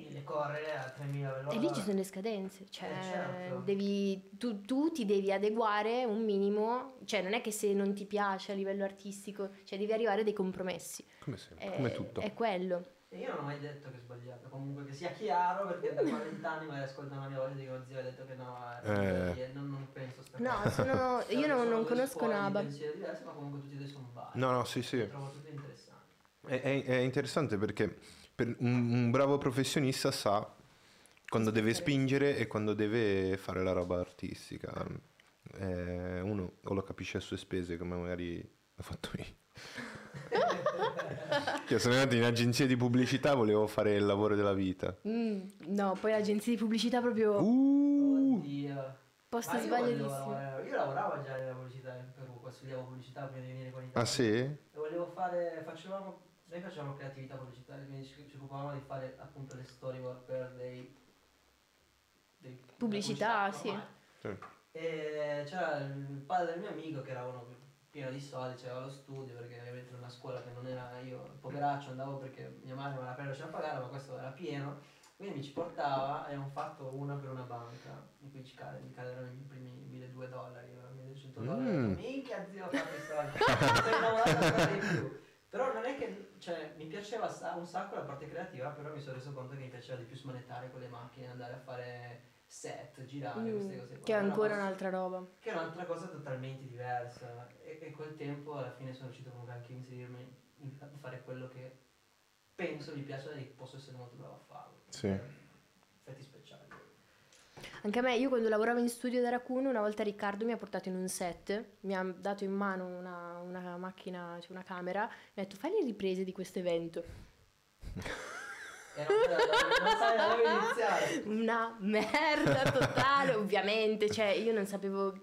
Devi correre a 3000 veloci. e lì ci sono le scadenze, cioè Eh, certo. devi, tu, tu ti devi adeguare un minimo, cioè non è che se non ti piace a livello artistico, cioè devi arrivare a dei compromessi. Come sempre, È, come tutto. È quello. E io non ho mai detto che è sbagliato, comunque che sia chiaro perché da 40 anni magari ascoltano la mia voce e dicono zio hai detto che no, eh, Eh. non, non penso sta No, sono- Cioè, io non- sono non conosco Naba. diversi, ma comunque tutti e due sono validi. No, no, sì, sì. Lo trovo tutto interessante. È, è- è interessante perché per un, un bravo professionista sa quando deve spingere e quando deve fare la roba artistica. Eh, uno o lo capisce a sue spese come magari ho fatto io. Io sono andato in agenzia di pubblicità, volevo fare il lavoro della vita. Mm, no, poi l'agenzia di pubblicità proprio Uh, Oddio. posto io, volevo sbagliatissimo. lavorare- io lavoravo già nella pubblicità in Perù, poi studiavo pubblicità prima di venire qua in Italia. ah sì? E volevo fare, facevamo, noi facevamo creatività pubblicitaria, quindi ci, ci occupavamo di fare appunto le storyboard per dei... dei Pubblicità, della sì. Sì. E c'era il padre del mio amico che era uno pieno di soldi, c'aveva lo studio perché ovviamente era una scuola che non era io, poveraccio, andavo perché mia madre me la a pagare, ma questo era pieno. Quindi mi ci portava e abbiamo fatto una per una banca, in cui ci cade, mi cadono i primi 1200 dollari, o 1200 dollari. Mm. Minchia zio, ho fatto i soldi. Sei innamorato ancora di più. Però non è che, cioè, mi piaceva un sacco la parte creativa, però mi sono reso conto che mi piaceva di più smanettare con le macchine, andare a fare set, girare, Mm, queste cose qua. che è ancora posso- un'altra roba. che è un'altra cosa totalmente diversa e, e col tempo alla fine sono riuscito comunque anche a inserirmi in a fare quello che penso mi piace e posso essere molto bravo a farlo Sì. effetti speciali Anche a me, io quando lavoravo in studio da Raccoon, una volta Riccardo mi ha portato in un set, mi ha dato in mano una, una macchina, cioè una camera, mi ha detto fai le riprese di questo evento. non, dove iniziare Una merda totale, ovviamente, cioè io non sapevo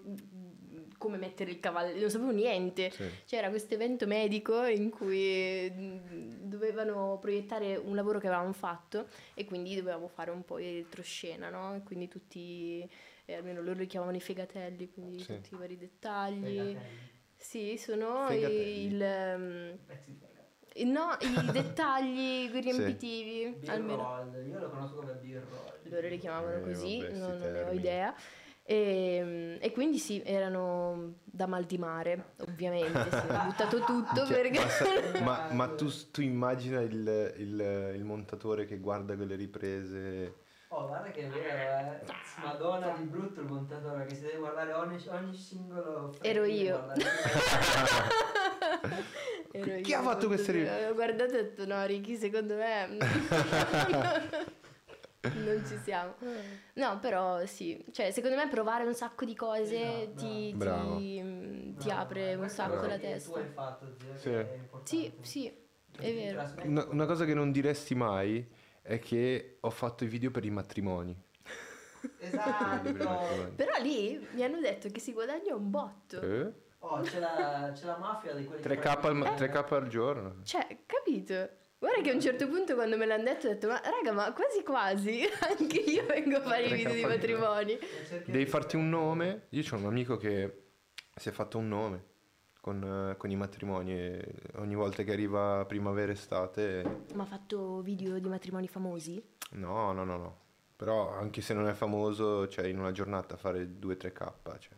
come mettere il cavallo, non sapevo niente. Sì. C'era questo evento medico in cui mm, dovevano proiettare un lavoro che avevamo fatto e quindi dovevamo fare un po' di retroscena, no? E quindi tutti, eh, almeno loro li chiamavano i fegatelli, quindi Sì. tutti i vari dettagli. Fegatelli, Sì, sono Fegatelli. il, pezzi di fegato no, i dettagli riempitivi, beer almeno roll io lo conosco come beer roll loro li chiamavano Eh, così, vabbè, non, non ne ho idea. E, e quindi sì, erano da mal di mare, ovviamente, sì, ho buttato tutto Cioè, perché... ma- ma tu, tu immagina il, il- il montatore che guarda quelle riprese. Oh guarda che è vero eh. madonna di brutto il montatore che si deve guardare ogni, ogni singolo Ero io. Ero Chi io, ha fatto queste ri- Ho guardato e ho detto no Ricky secondo me non ci siamo. No però sì, cioè secondo me provare un sacco di cose Esatto, ti, bravo. ti, mm, ti Bravo, apre un questo sacco è la testa. Tu hai fatto, zio, Sì. è importante. Sì, sì, è vero. quello- una cosa che non diresti mai è che ho fatto i video per i matrimoni. Esatto. Però lì mi hanno detto che si guadagna un botto. Eh? Oh, c'è la, c'è la mafia di quelli 3K, che al, fanno- 3K al giorno. Cioè, capito? Guarda che a un certo punto quando me l'hanno detto ho detto ma raga ma quasi quasi anche io vengo a fare i video di matrimoni. Devi farti un nome. Io ho un amico che si è fatto un nome con, eh, con i matrimoni ogni volta che arriva primavera estate... Ma ha fatto video di matrimoni famosi? No, no, no, no. Però anche se non è famoso, cioè in una giornata fare 2-3K. Cioè.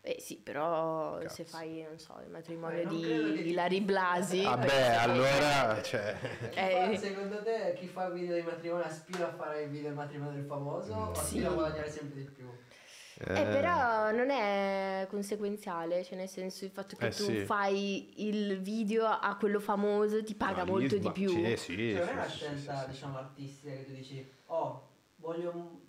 Eh sì, però Cazzo. se fai, non so, il Eh, matrimonio non di, che di Larry Blasi... Vabbè, penso che- allora... Cioè... Eh. fa- secondo te chi fa video di matrimonio aspira a fare il video del matrimonio del famoso o Sì. aspira a guadagnare sempre di più? Eh, però non è conseguenziale, cioè nel senso il fatto che Eh, tu sì. fai il video a quello famoso ti paga No, molto di più. Sì, sì, Cioè non è sì, una sì, scelta sì, sì. diciamo artistica che tu dici oh voglio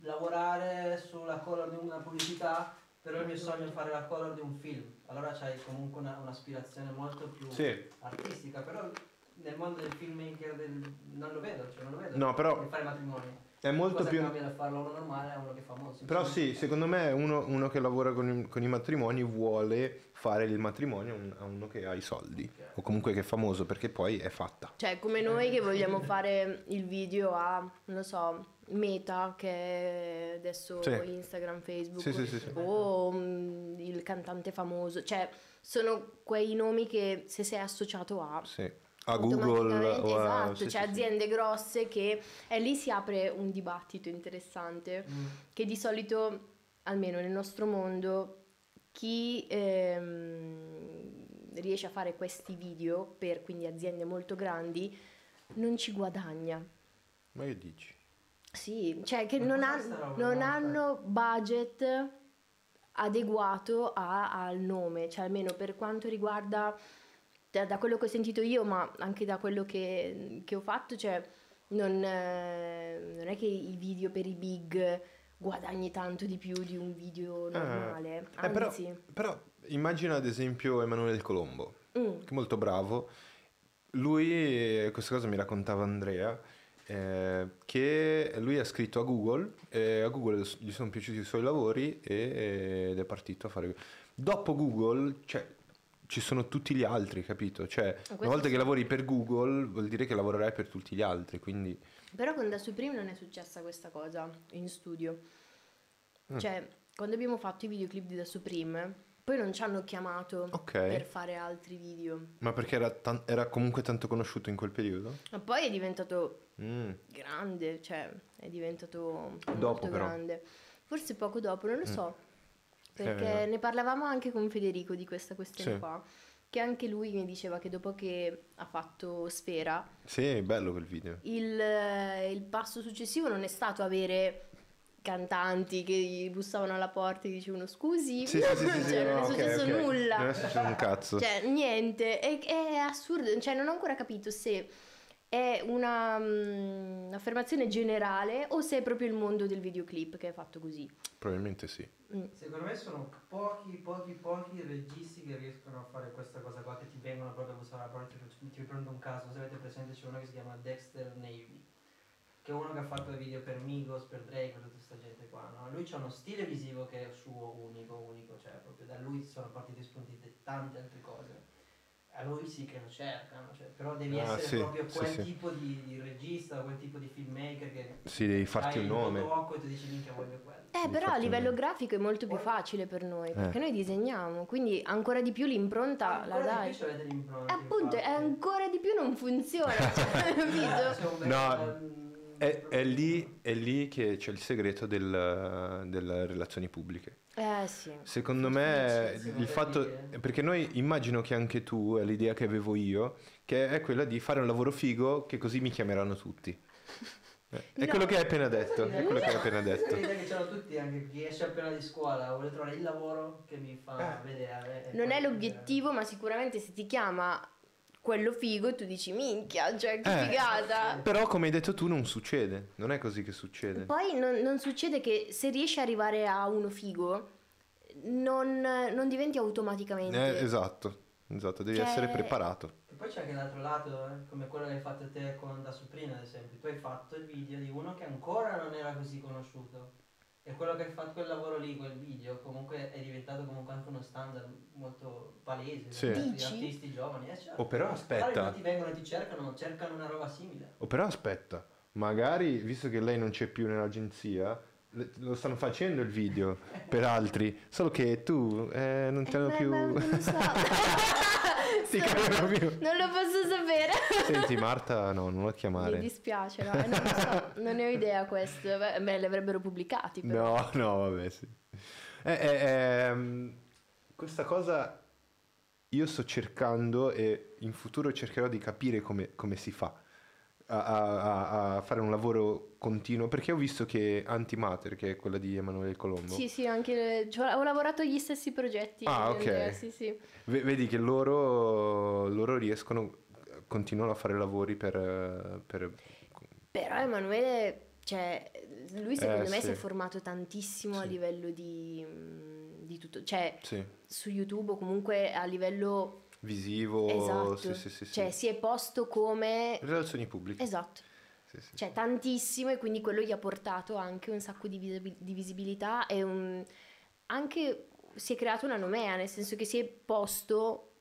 lavorare sulla color di una pubblicità però il mio sogno è fare la color di un film allora c'hai comunque una- un'aspirazione molto più Sì. artistica però nel mondo del filmmaker del... non lo vedo cioè non lo vedo No, però- di fare matrimoni È molto più... cambia da farlo uno normale a uno che è famoso Però sì, secondo me uno, uno che lavora con i, con i matrimoni vuole fare il matrimonio a un- a uno che ha i soldi Ok. o comunque che è famoso perché poi è fatta. Cioè, come noi che vogliamo fare il video a, non lo so, Meta, che è adesso Sì. Instagram, Facebook, Sì, sì, sì, sì. o mm, il cantante famoso. Cioè, sono quei nomi che se sei associato a... Sì. A Google automaticamente- o a... esatto, sì, cioè sì, sì. aziende grosse che e lì si apre un dibattito interessante Mm. che di solito, almeno nel nostro mondo, chi ehm, riesce a fare questi video per quindi aziende molto grandi non ci guadagna. Ma che dici? Sì, cioè che Ma non, han- non No, hanno budget adeguato a- al nome, cioè almeno per quanto riguarda, da, da quello che ho sentito io, ma anche da quello che, che ho fatto, cioè non, eh, non è che i video per i big guadagni tanto di più di un video normale, Eh, però, anzi... però immagina ad esempio Emanuele Colombo, Mm, che è molto bravo. Lui, eh, questa cosa mi raccontava Andrea, eh, che lui ha scritto a Google, e a Google gli sono piaciuti i suoi lavori e- ed è partito a fare... Dopo Google, cioè, ci sono tutti gli altri, capito? Cioè, una volta sì. che lavori per Google vuol dire che lavorerai per tutti gli altri, quindi... Però con Da Supreme non è successa questa cosa in studio. Mm. Cioè, quando abbiamo fatto i videoclip di Da Supreme, poi non ci hanno chiamato Ok. per fare altri video. Ma perché era, tan- era comunque tanto conosciuto in quel periodo? Ma poi è diventato Mm. grande, cioè è diventato Dopo, molto però. grande. Forse poco dopo, non lo Mm. so. Perché Eh. ne parlavamo anche con Federico di questa questione Sì. qua. Che anche lui mi diceva che dopo che ha fatto Sfera, Sì, è bello quel video. il, eh, il passo successivo non è stato avere cantanti che gli bussavano alla porta e dicevano scusi, Sì, sì, sì, cioè, non no, è successo ok. nulla. Non è successo un cazzo. Cioè, niente, è, è assurdo, cioè non ho ancora capito se è una mm, un'affermazione generale o se è proprio il mondo del videoclip che è fatto così. Probabilmente sì. Mm. Secondo me sono pochi, pochi, pochi registi che riescono a fare questa cosa qua, che ti vengono proprio a bussare alla porta. Ti, ti prendo un caso, se avete presente c'è uno che si chiama Dexter Navy, che è uno che ha fatto video per Migos, per Drake, per tutta questa gente qua, no? Lui ha uno stile visivo che è suo, unico, unico, cioè proprio da lui sono partiti spunti tante altre cose. A lui sì che lo cercano, cioè, però devi Ah, essere sì, proprio quel sì. tipo di, di regista, quel tipo di filmmaker che Sì, devi farti un nome. fotococco e ti dici minchia voglio quello. Eh, Devi però a livello grafico è molto più facile per noi, perché Eh. noi disegniamo, quindi ancora di più l'impronta la Ancora di dai. più ci avete l'impronta, E appunto, e infatti. ancora di più non funziona, cioè, capito? No, È, è lì, è lì che c'è il segreto del- delle relazioni pubbliche. Eh sì. Secondo me Sì, il fatto, dire. perché noi immagino che anche tu, è l'idea che avevo io, che è quella di fare un lavoro figo che così mi chiameranno tutti. Eh, È No. quello che hai appena detto, è quello che hai appena è detto. l'idea che c'hanno tutti, anche chi esce appena di scuola, vuole trovare il lavoro che mi fa Eh. vedere. Non è l'obiettivo, ma sicuramente se ti chiama quello figo, tu dici minchia, cioè che Eh. figata. Però come hai detto tu non succede, non è così che succede. Poi non, non succede che se riesci ad arrivare a uno figo, non, non diventi automaticamente. Eh, esatto, esatto, devi Cioè- essere preparato. E poi c'è anche l'altro lato, eh, come quello che hai fatto te con Da Supreme ad esempio. Tu hai fatto il video di uno che ancora non era così conosciuto. E quello che hai fatto quel lavoro lì, quel video, comunque è diventato comunque anche uno standard molto palese Sì. per gli artisti giovani. Eh, certo. Oh, però Magari aspetta. molti vengono e ti cercano, cercano una roba simile. Oh, però aspetta, magari visto che lei non c'è più nell'agenzia, lo stanno facendo il video per altri, solo che tu eh, non te Eh, ma- più... non lo so. Ti chiamano più. Non lo posso sapere. Senti Marta, no, non la Mi chiamare. dispiace, no? Eh, non so, non ne ho idea questo. Beh, li avrebbero pubblicati però. No, no, vabbè, sì. Eh, eh, ehm, questa cosa io sto cercando e in futuro cercherò di capire come, come si fa a- a- a fare un lavoro continuo, perché ho visto che Antimater, che è quella di Emanuele Colombo, Sì, sì, anche cioè, ho lavorato agli stessi progetti. Ah, ok. eh, Sì, sì. ve- vedi che loro, loro riescono, continuano a fare lavori per... per- Però Emanuele, cioè, lui secondo Eh, me sì. si è formato tantissimo a Sì. livello di, mm, di tutto, cioè sì, su YouTube o comunque a livello visivo, esatto, sì, sì, sì, sì. cioè si è posto come... Relazioni pubbliche. Esatto, Sì, sì. cioè tantissimo e quindi quello gli ha portato anche un sacco di, visibi- di visibilità e un... anche si è creato una nomea, nel senso che si è posto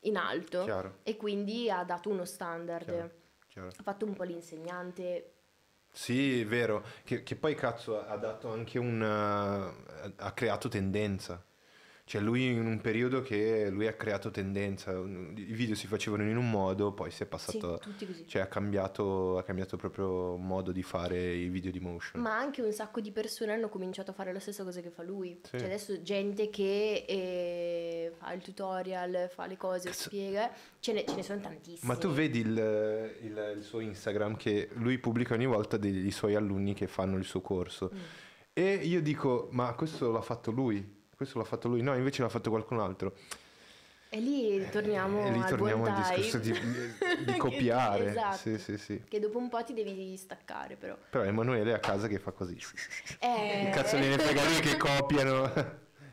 in alto Chiaro, e quindi ha dato uno standard. Chiaro. chiaro. Ha fatto un po' l'insegnante. Sì, è vero, che, che poi cazzo ha dato anche un... ha creato tendenza. Cioè lui in un periodo che lui ha creato tendenza, i video si facevano in un modo, poi si è Sì, passato... tutti così. Cioè ha cambiato, ha cambiato proprio modo di fare i video di motion. Ma anche un sacco di persone hanno cominciato a fare la stessa cosa che fa lui. Sì. Cioè adesso gente che eh, fa il tutorial, fa le cose, Cazzo. spiega, ce ne, ce ne sono tantissimi. Ma tu vedi il, il- il suo Instagram che lui pubblica ogni volta dei suoi alunni che fanno il suo corso. Mm. E io dico, ma questo l'ha fatto lui? Questo l'ha fatto lui? No, invece l'ha fatto qualcun altro. E lì torniamo, e lì al torniamo al dai. discorso di, di copiare. esatto. Sì, sì, sì. Che dopo un po' ti devi staccare però. Però Emanuele è a casa che fa così. Eh, Che cazzo gliene frega lui che copiano?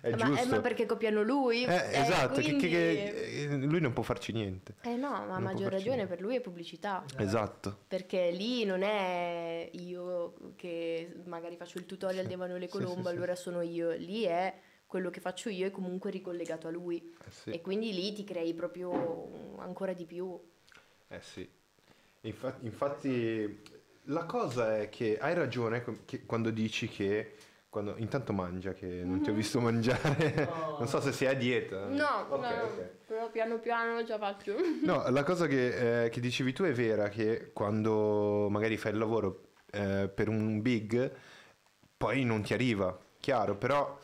È ma, eh, giusto. ma perché copiano lui? Eh, Eh, esatto, che- che- quindi- che- eh, lui non può farci niente. Eh no, ma a non maggior ragione niente. per lui è pubblicità. Esatto. Perché lì non è io che magari faccio il tutorial Sì, di Emanuele Colombo, sì, sì. allora sono io. Lì è quello che faccio io è comunque ricollegato a lui. Eh sì. E quindi lì ti crei proprio ancora di più. Eh sì. Infa- Infatti, la cosa è che hai ragione che- quando dici che. Quando, intanto mangia, che non ti ho Mhm. visto mangiare. No. non so se sei a dieta. No, Ok, no, ok. però piano piano ce la faccio. No, la cosa che, eh, che dicevi tu è vera, che quando magari fai il lavoro eh, per un big, poi non ti arriva, chiaro, però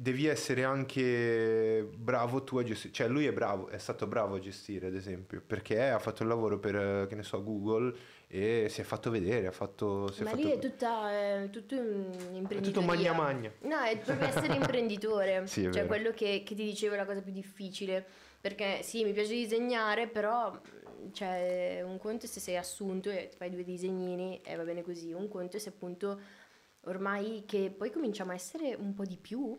devi essere anche bravo tu a gestire, cioè lui è bravo, è stato bravo a gestire ad esempio, perché ha fatto il lavoro per, eh, che ne so, Google e si è fatto vedere, ha fatto... Si è Ma fatto... lì è tutta è tutto un è tutto magna magna. No, è proprio essere imprenditore. Sì, è cioè vero. quello che, che ti dicevo è la cosa più difficile. Perché sì, mi piace disegnare, però cioè, un conto è se sei assunto e fai due disegnini e va bene così. Un conto è se appunto ormai che poi cominciamo a essere un po' di più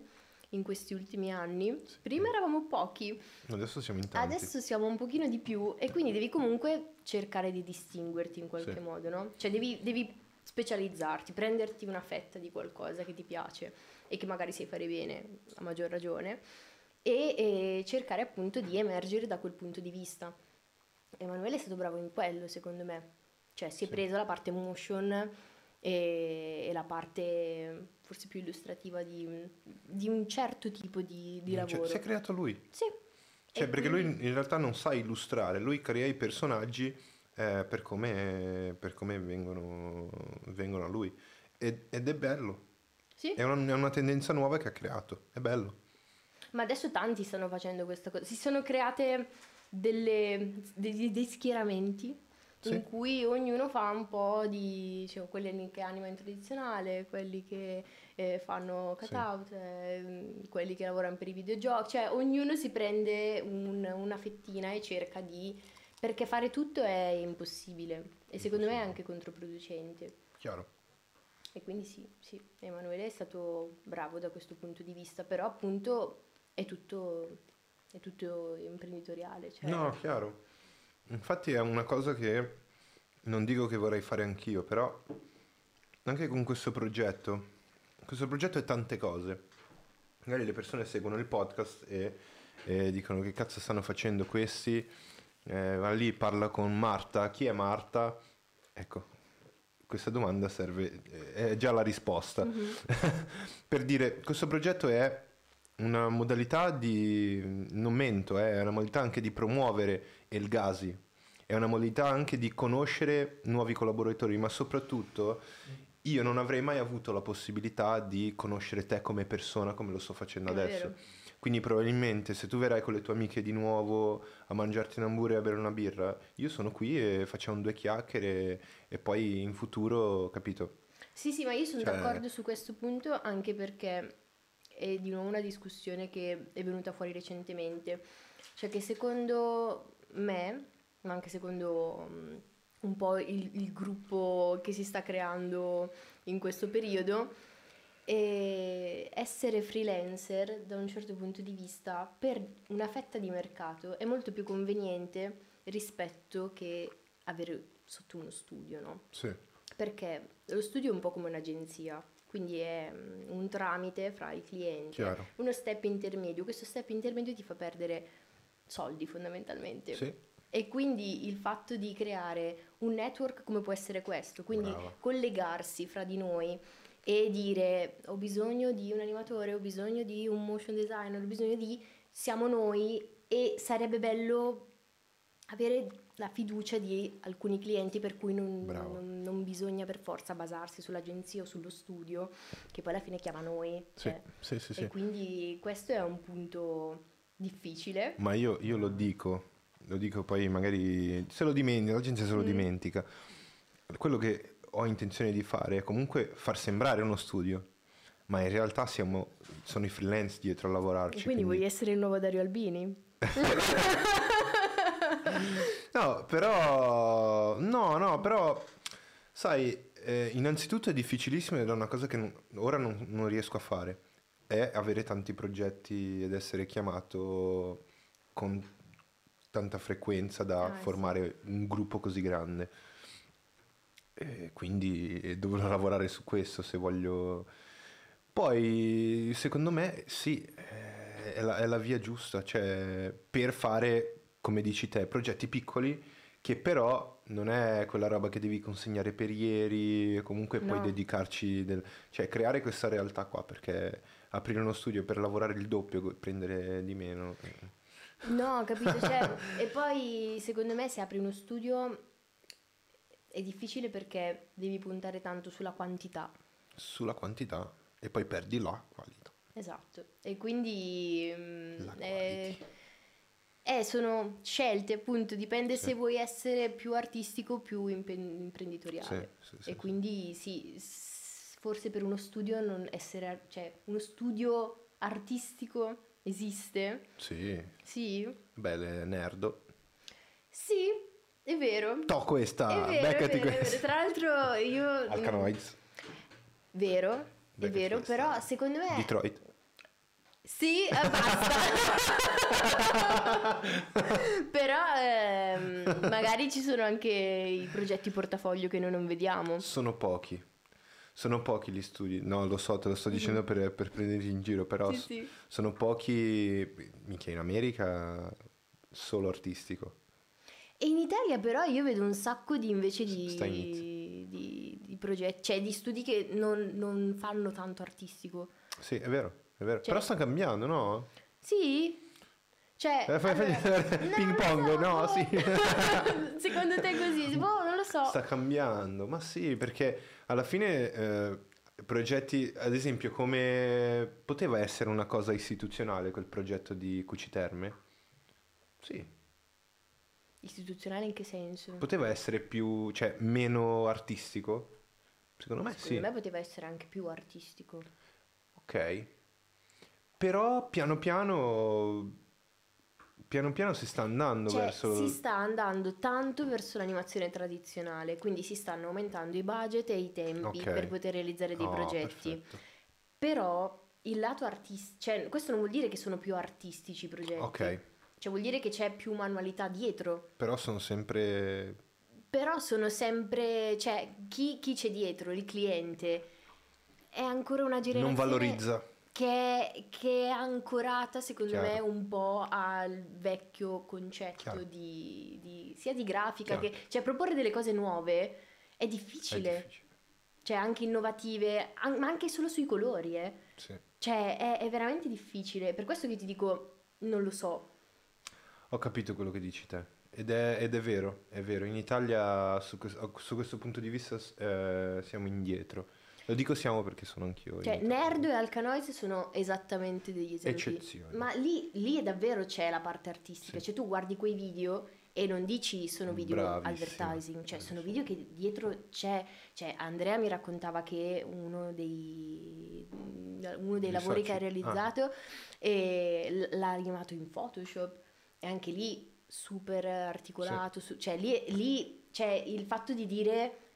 in questi ultimi anni. Prima eravamo pochi, Adesso siamo in tanti. Adesso siamo un pochino di più e quindi devi comunque cercare di distinguerti in qualche Sì. modo, no? Cioè devi, devi specializzarti, prenderti una fetta di qualcosa che ti piace e che magari sai fare bene, a maggior ragione, e, e cercare appunto di emergere da quel punto di vista. Emanuele è stato bravo in quello, secondo me. Cioè si è Sì. preso la parte motion e, e la parte forse più illustrativa di, di un certo tipo di, di Cioè, lavoro. si è creato lui. Sì. Cioè, E perché lui in realtà non sa illustrare, lui crea i personaggi eh, per come, per come vengono, vengono a lui. Ed, ed è bello, Sì. è una, è una tendenza nuova che ha creato, è bello. Ma adesso tanti stanno facendo questa cosa. Si sono create delle, degli- dei schieramenti Sì. in cui ognuno fa un po' di. Cioè, quelli che animano tradizionale, quelli che eh, fanno Sì. cutout, eh, quelli che lavorano per i videogiochi. Cioè, ognuno si prende un- una fettina e cerca di. Perché fare tutto è impossibile e secondo me è anche controproducente. Chiaro. E quindi sì, sì, Emanuele è stato bravo da questo punto di vista, però appunto è tutto, è tutto imprenditoriale. Cioè, No, chiaro. Infatti è una cosa che non dico che vorrei fare anch'io, però anche con questo progetto, questo progetto è tante cose. Magari le persone seguono il podcast e, e dicono che cazzo stanno facendo questi, eh, va lì parla con Marta, chi è Marta? Ecco, questa domanda serve, è già la risposta. Mhm. per dire, questo progetto è una modalità di, non mento, eh, è una modalità anche di promuovere il Gasi, è una modalità anche di conoscere nuovi collaboratori, ma soprattutto io non avrei mai avuto la possibilità di conoscere te come persona come lo sto facendo È adesso. vero. Quindi probabilmente se tu verrai con le tue amiche di nuovo a mangiarti un hamburger e a bere una birra, io sono qui e facciamo due chiacchiere e poi in futuro, capito? Sì, sì, ma io sono Cioè- d'accordo su questo punto anche perché è di nuovo una discussione che è venuta fuori recentemente. Cioè che secondo me, ma anche secondo un po' il, il gruppo che si sta creando in questo periodo, essere freelancer da un certo punto di vista per una fetta di mercato è molto più conveniente rispetto che avere sotto uno studio, no? Sì. Perché lo studio è un po' come un'agenzia, quindi è mm, un tramite fra i clienti, Chiaro. uno step intermedio. Questo step intermedio ti fa perdere soldi fondamentalmente. Sì. E quindi il fatto di creare un network come può essere questo, quindi Brava. collegarsi fra di noi e dire ho bisogno di un animatore, ho bisogno di un motion designer, ho bisogno di siamo noi e sarebbe bello avere la fiducia di alcuni clienti per cui non, non- non bisogna per forza basarsi sull'agenzia o sullo studio che poi alla fine chiama noi. Sì, cioè, sì, sì, sì. E quindi questo è un punto difficile. Ma io, io lo dico, lo dico poi magari se lo dimentica, la gente se lo Mm. dimentica. Quello che ho intenzione di fare è comunque far sembrare uno studio, ma in realtà siamo, sono i freelance dietro a lavorarci. Quindi vuoi essere il nuovo Dario Albini? No, però... No, no, però... Sai, eh, innanzitutto è difficilissimo ed è una cosa che non- ora non, non riesco a fare. È avere tanti progetti ed essere chiamato con tanta frequenza da Ah, sì. formare un gruppo così grande. E quindi eh, dovrò lavorare su questo se voglio... Poi, secondo me, sì, eh, è la, è la via giusta, cioè per fare, come dici te, progetti piccoli che però non è quella roba che devi consegnare per ieri, comunque puoi No. dedicarci, del- cioè creare questa realtà qua, perché aprire uno studio per lavorare il doppio, prendere di meno. eh. No, capito, cioè, e poi secondo me se apri uno studio è difficile perché devi puntare tanto sulla quantità. Sulla quantità e poi perdi la qualità. Esatto, e quindi mm, La eh, eh, sono scelte, appunto, dipende Sì. se vuoi essere più artistico o più imprenditoriale. Sì, sì, e quindi sì, forse per uno studio non essere, cioè uno studio artistico esiste? Sì, Sì, belle nerdo. sì, è vero. To questa, è vero, è beccati vero, è vero. questa. Tra l'altro io... Alcanoids, Vero, è Beccati vero, questa. però secondo me... Detroit. Sì, eh, basta. Però ehm, magari ci sono anche i progetti portafoglio che noi non vediamo. Sono pochi. Sono pochi gli studi. No, lo so, te lo sto dicendo per, per prenderti in giro, però Sì, s- sì. sono pochi. Minchia, in America solo artistico. E in Italia però io vedo un sacco di invece di, di, di progetti, cioè di studi che non, non fanno tanto artistico. Sì, è vero. Cioè- Però sta cambiando, no? Sì? Cioè... Eh, fai- allora, ping pong, so, no, boh. sì. Secondo te così? Boh, non lo so. Sta cambiando, ma sì, perché alla fine eh, progetti, ad esempio, come poteva essere una cosa istituzionale quel progetto di Cuciterme? Sì, Istituzionale in che senso? poteva essere più, cioè, meno artistico? Secondo me Secondo sì. me poteva essere anche più artistico. Ok. Però piano piano piano piano si sta andando Cioè, verso si sta andando tanto verso l'animazione tradizionale, quindi si stanno aumentando i budget e i tempi Ok. per poter realizzare dei Oh, progetti. perfetto. Però il lato artistico, cioè questo non vuol dire che sono più artistici i progetti. Ok, Cioè vuol dire che c'è più manualità dietro. però sono sempre Però sono sempre, cioè chi, chi c'è dietro, il cliente, è ancora una generazione non valorizza. Che è, che è ancorata secondo Chiaro. me un po' al vecchio concetto di, di- sia di grafica Chiaro. che cioè proporre delle cose nuove è È difficile, difficile. cioè anche innovative, an- ma anche solo sui colori, eh. Sì. Cioè è, è veramente difficile, per questo che ti dico non lo so. Ho capito quello che dici te. Ed è, ed è vero, è vero. In Italia su, su questo punto di vista eh, siamo indietro. Lo dico siamo perché sono anch'io. Cioè. Nerd e Alcanoise sono esattamente degli esempi. Eccezioni. Ma lì, lì davvero c'è la parte artistica, Sì. cioè tu guardi quei video e non dici sono video Bravissimo, advertising, cioè sono video che dietro c'è, cioè Andrea mi raccontava che uno dei, uno dei lavori che ha. Ah. realizzato eh, l- l'ha animato in Photoshop e anche lì super articolato, su- cioè lì, lì c'è il fatto di dire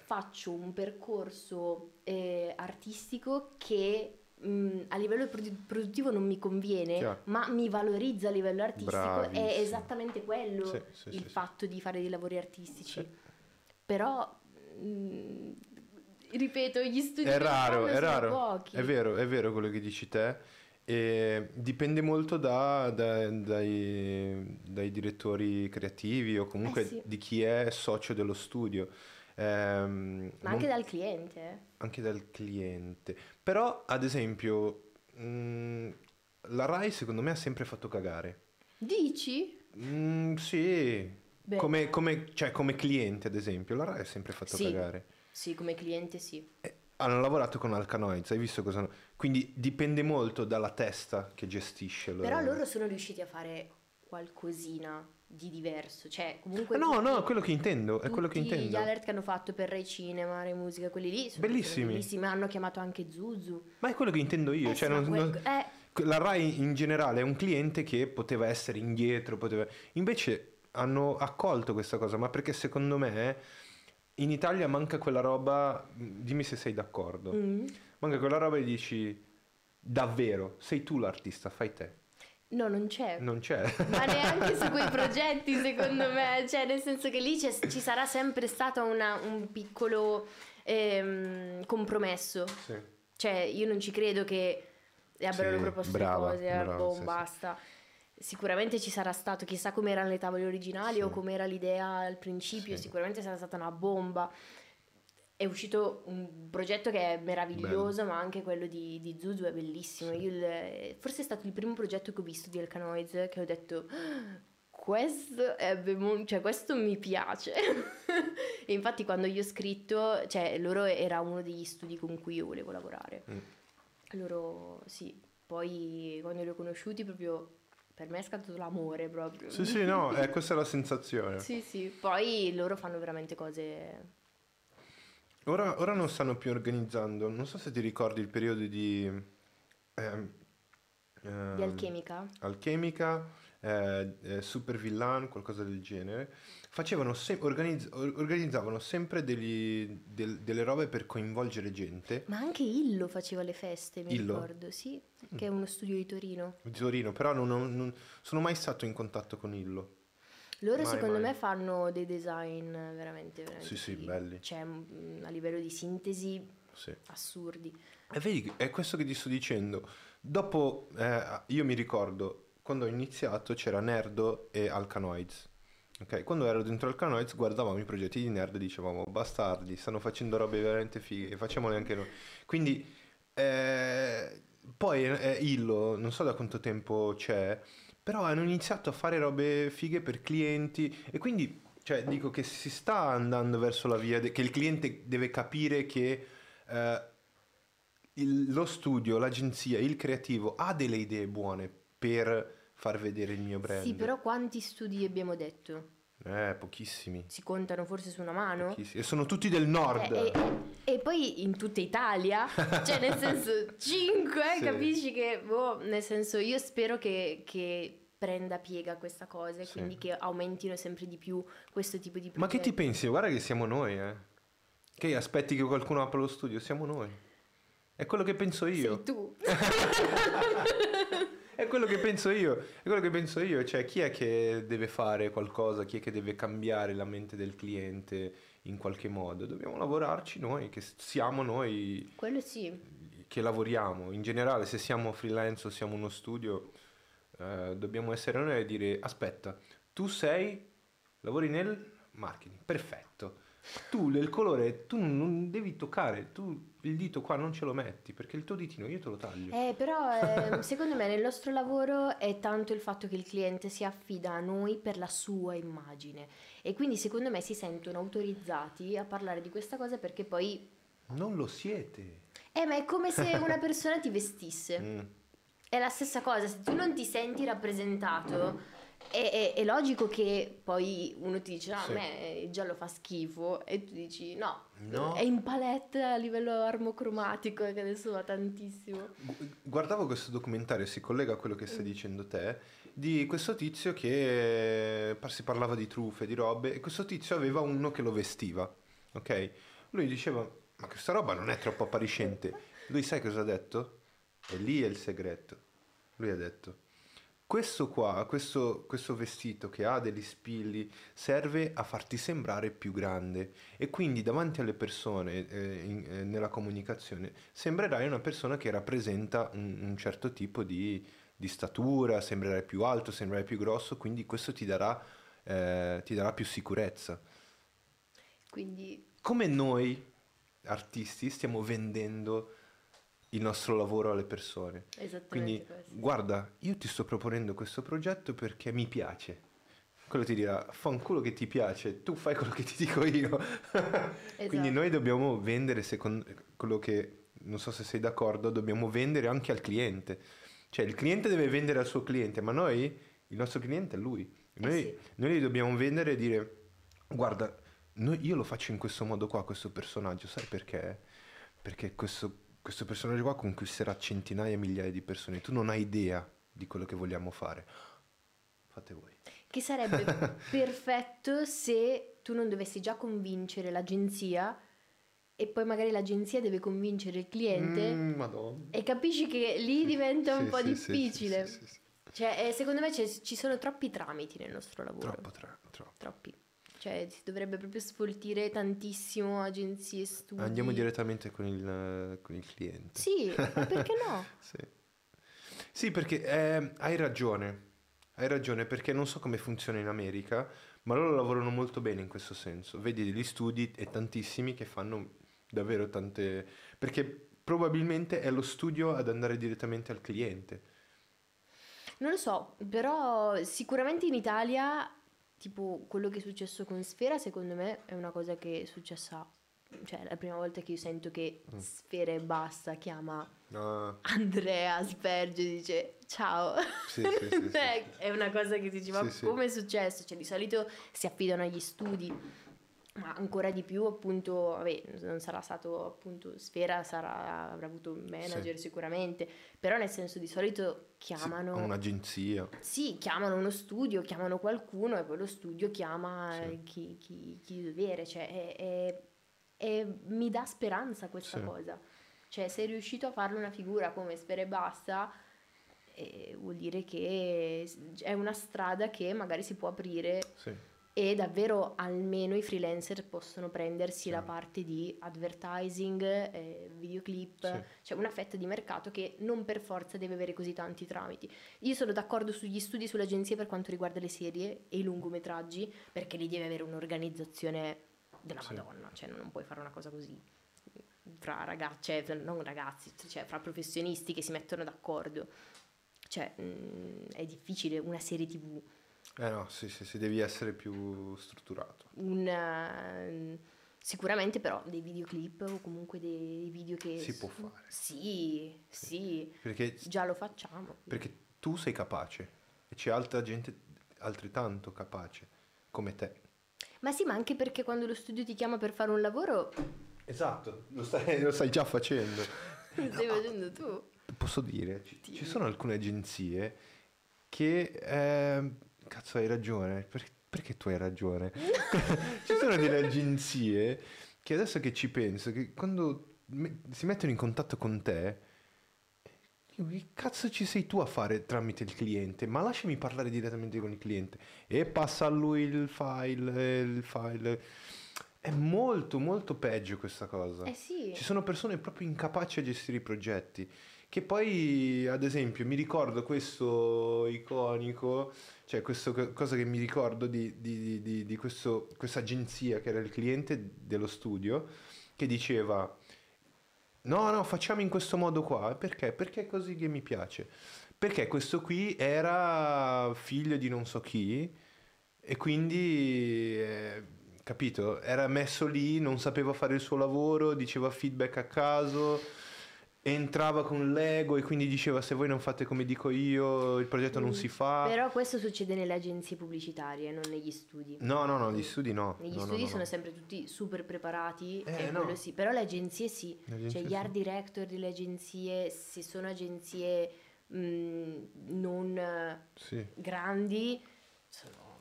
faccio un percorso eh, artistico che mh, a livello produ- produttivo non mi conviene, Chiaro. ma mi valorizza a livello artistico. Bravissimo. È esattamente quello Sì, sì, il sì, fatto di fare dei lavori artistici. Però, mh, ripeto, gli studi È raro, è sono raro. pochi. È vero, è vero quello che dici te. E dipende molto da- da- dai, dai direttori creativi o comunque Eh sì. di chi è socio dello studio. Ehm, Ma non- anche dal cliente. eh. anche dal cliente. Però, ad esempio, mh, la Rai secondo me ha sempre fatto cagare. Dici? Mm, sì, come, come- cioè, come cliente, ad esempio, la Rai ha sempre fatto Sì. cagare. Sì, come cliente sì. Eh, hanno lavorato con Alcanoids, hai visto cosa... Quindi dipende molto dalla testa che gestisce. le Però loro sono riusciti a fare qualcosina di diverso, cioè comunque... No, tutti- no, è quello che intendo, è quello che intendo. gli alert che hanno fatto per Rai Cinema, Rai Musica, quelli lì sono Bellissimi. bellissimi. Hanno chiamato anche Zuzu. Ma è quello che intendo io, Eh cioè non- que- non- eh, la RAI in generale è un cliente che poteva essere indietro, poteva... invece hanno accolto questa cosa, ma perché secondo me in Italia manca quella roba, dimmi se sei d'accordo, mm. manca quella roba e dici davvero, sei tu l'artista, fai te, No, non c'è. non c'è. Ma neanche su quei progetti, secondo me. Cioè, nel senso che lì c'è- ci sarà sempre stato una- un piccolo ehm, compromesso. Sì. Cioè, io non ci credo che abbiano Sì, proposto brava, le cose, eh, brava, boh, sì, basta. Sicuramente ci sarà stato, chissà com'erano le tavole originali o com'era l'idea al principio, sicuramente sarà stata una bomba. È uscito un progetto che è meraviglioso, ma anche quello di, di Zuzu è bellissimo. Io il- forse è stato il primo progetto che ho visto di Alcanoids che ho detto "Ah, questo è bemo- cioè questo mi piace. e infatti quando io ho scritto, cioè loro era uno degli studi con cui io volevo lavorare. Mm. Loro sì, poi quando li ho conosciuti proprio per me è scattato l'amore proprio. Sì, sì, no, eh, questa è la sensazione. Sì, sì, poi loro fanno veramente cose... Ora, ora non stanno più organizzando, non so se ti ricordi il periodo di... ehm, Di ehm, alchemica? Alchemica, eh, eh, Super Villan, qualcosa del genere. Facevano se- organizz- or- organizzavano sempre degli- del- delle robe per coinvolgere gente Ma anche Illo faceva le feste, mi Illo? ricordo, sì, che è uno studio di Torino. di Torino, però non, non- non- sono mai stato in contatto con Illo. Loro Mai, secondo mai. me fanno dei design veramente, veramente Sì, sì, belli. Cioè, mm, a livello di sintesi, Sì. assurdi. E vedi, è questo che ti sto dicendo. Dopo, eh, io mi ricordo, quando ho iniziato c'era Nerdo e Alcanoids. Ok, Quando ero dentro Alcanoids guardavamo i progetti di Nerd e dicevamo bastardi, stanno facendo robe veramente fighe, facciamole anche noi. Quindi, eh, poi eh, Illo, non so da quanto tempo c'è, però hanno iniziato a fare robe fighe per clienti e quindi, cioè, dico che si sta andando verso la via, de- che il cliente deve capire che... eh, il- lo studio, l'agenzia, il creativo ha delle idee buone per far vedere il mio brand. Sì, però quanti studi abbiamo detto? Eh, pochissimi. Si contano forse su una mano? pochissimi. E sono tutti del nord. Eh, e, e poi in tutta Italia, cioè nel senso 5, Sì. capisci che, boh, nel senso io spero che, che prenda piega questa cosa e Sì. quindi che aumentino sempre di più questo tipo di progetti. Ma che ti pensi? Guarda che siamo noi, eh. Che aspetti che qualcuno apra lo studio? Siamo noi. È quello che penso io. Sei tu. È quello che penso io, è quello che penso io, cioè chi è che deve fare qualcosa, chi è che deve cambiare la mente del cliente in qualche modo? Dobbiamo lavorarci noi, che siamo noi Quello sì. che lavoriamo. In generale, se siamo freelance o siamo uno studio, eh, dobbiamo essere noi a dire aspetta, tu sei, lavori nel marketing, perfetto. Tu il colore, tu non- devi toccare, tu il dito qua non ce lo metti perché il tuo ditino io te lo taglio. Eh, però ehm, secondo me nel nostro lavoro è tanto il fatto che il cliente si affida a noi per la sua immagine e quindi secondo me si sentono autorizzati a parlare di questa cosa perché poi... Non lo siete. Eh, ma è come se una persona ti vestisse. Mm. È la stessa cosa, se tu non ti senti rappresentato, è, è- è logico che poi uno ti dice, no, Sì. a me il giallo fa schifo, e tu dici, no, No. è in palette a livello armocromatico, che adesso va tantissimo. Gu- Guardavo questo documentario, si collega a quello che stai dicendo te, di questo tizio che eh, si parlava di truffe, di robe, e questo tizio aveva uno che lo vestiva, ok? Lui diceva, ma questa roba non è troppo appariscente. Lui sai cosa ha detto? E lì è il segreto. Lui ha detto, questo qua, questo, questo vestito che ha degli spilli, serve a farti sembrare più grande e quindi davanti alle persone eh, in- eh, nella comunicazione sembrerai una persona che rappresenta un, un certo tipo di, di statura, sembrerai più alto, sembrerai più grosso, quindi questo ti darà, eh, ti darà più sicurezza. Quindi Come noi artisti stiamo vendendo il nostro lavoro alle persone. esattamente Quindi questo. guarda, io ti sto proponendo questo progetto perché mi piace. quello ti dirà fanculo che ti piace, tu fai quello che ti dico io. Quindi Esatto. noi dobbiamo vendere, secondo quello che, non so se sei d'accordo, dobbiamo vendere anche al cliente. Cioè il cliente deve vendere al suo cliente, ma noi, il nostro cliente è lui. Noi, sì. noi gli dobbiamo vendere e dire, guarda, noi- io lo faccio in questo modo qua, questo personaggio, sai perché? Perché questo, questo personaggio qua conquisterà centinaia, migliaia di persone. Tu non hai idea di quello che vogliamo fare. Fate voi. Che sarebbe perfetto se tu non dovessi già convincere l'agenzia e poi magari l'agenzia deve convincere il cliente Mm, Madonna. e capisci che lì diventa un Sì, po' sì, difficile. sì, sì, sì. Cioè, eh, secondo me ci sono troppi tramiti nel nostro lavoro. Troppo, tra- troppo. Troppi. Cioè, si dovrebbe proprio sfoltire tantissimo agenzie, studi. Andiamo direttamente con il, con il cliente. Sì, ma perché no? Sì, Sì, perché eh, hai ragione. Hai ragione perché non so come funziona in America, ma loro lavorano molto bene in questo senso. Vedi degli studi e tantissimi che fanno davvero tante... perché probabilmente è lo studio ad andare direttamente al cliente. Non lo so, però sicuramente in Italia, tipo quello che è successo con Sfera, secondo me è una cosa che è successa. Cioè, è la prima volta che io sento che Mm. Sfera e basta chiama Ah, Andrea Asperge e dice ciao. Sì, sì, sì. È- una cosa che ti dici, ma come è successo? Cioè, di solito si affidano agli studi, ma ancora di più, appunto, vabbè, non sarà stato appunto Sfera, sarà, avrà avuto un manager sicuramente, però nel senso di solito sì, chiamano... un'agenzia. Sì, chiamano uno studio, chiamano qualcuno e poi lo studio chiama Sì. chi, chi, chi deve avere, cioè è- è- è- mi dà speranza questa Sì. cosa. Cioè, sei riuscito a farle una figura come Sfera e Basta, eh, vuol dire che è una strada che magari si può aprire Sì. E davvero almeno i freelancer possono prendersi Sì. la parte di advertising, eh, videoclip, Sì. cioè una fetta di mercato che non per forza deve avere così tanti tramiti. Io sono d'accordo sugli studi sulle agenzie per quanto riguarda le serie e i lungometraggi, perché lì deve avere un'organizzazione della Sì. Madonna, cioè non puoi fare una cosa così fra ragazzi, cioè non ragazzi, cioè fra professionisti che si mettono d'accordo. Cioè, mm, è difficile una serie TV Eh no, sì, sì, sì, devi essere più strutturato. un, eh, sicuramente però dei videoclip o comunque dei video che Si può fare. sì sì Perché, già lo facciamo perché tu sei capace e c'è altra gente altrettanto capace come te. ma sì ma anche perché quando lo studio ti chiama per fare un lavoro Esatto, lo stai, lo stai già facendo. lo stai facendo tu Posso dire, ci, ci sono alcune agenzie che... eh, cazzo, hai ragione. Per- perché tu hai ragione? ci sono delle agenzie che adesso che ci penso, che quando me- si mettono in contatto con te, che cazzo ci sei tu a fare tramite il cliente? Ma lasciami parlare direttamente con il cliente. E passa a lui il file, eh, il file. È molto, molto peggio questa cosa. eh sì Ci sono persone proprio incapaci a gestire i progetti. Che poi, ad esempio, mi ricordo questo iconico, cioè questa cosa che mi ricordo di, di, di, di, questa agenzia che era il cliente dello studio, che diceva, no, no, facciamo in questo modo qua. Perché? Perché è così che mi piace. Perché questo qui era figlio di non so chi e quindi, eh, capito, era messo lì, non sapeva fare il suo lavoro, diceva feedback a caso, entrava con l'ego e quindi diceva se voi non fate come dico io il progetto non Mm, si fa. però questo succede nelle agenzie pubblicitarie non negli studi No, no, no, gli studi no. negli No, studi no, sono no. sempre tutti super preparati Eh, sì però le agenzie sì Le agenzie cioè gli sì. art director delle agenzie se sono agenzie mm, non Sì. grandi sono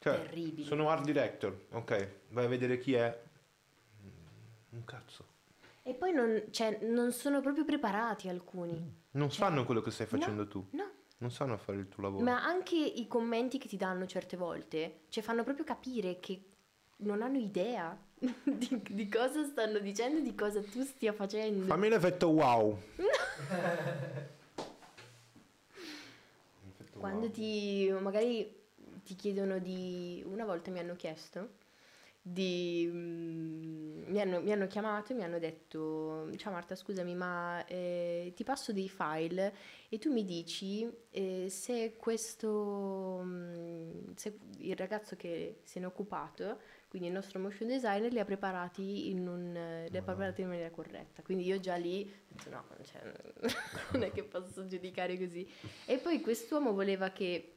Cioè, terribili. sono art director, ok, vai a vedere chi è. Mm, Un cazzo. E poi non, cioè, non sono proprio preparati alcuni. Non Cioè, sanno quello che stai facendo tu. No, Non sanno fare il tuo lavoro. ma anche i commenti che ti danno certe volte, cioè fanno proprio capire che non hanno idea di, di cosa stanno dicendo, di cosa tu stia facendo. Fammi l'effetto wow. Quando wow. ti magari ti chiedono di una volta mi hanno chiesto di... mm, mi, hanno, mi hanno chiamato e mi hanno detto, ciao Marta scusami ma eh, ti passo dei file e tu mi dici eh, se questo, mm, se il ragazzo che se ne è occupato, quindi il nostro motion designer li ha preparati in, un, li ha preparati in maniera corretta. Quindi io già lì ho detto no, cioè, non è che posso giudicare così. E poi quest'uomo voleva che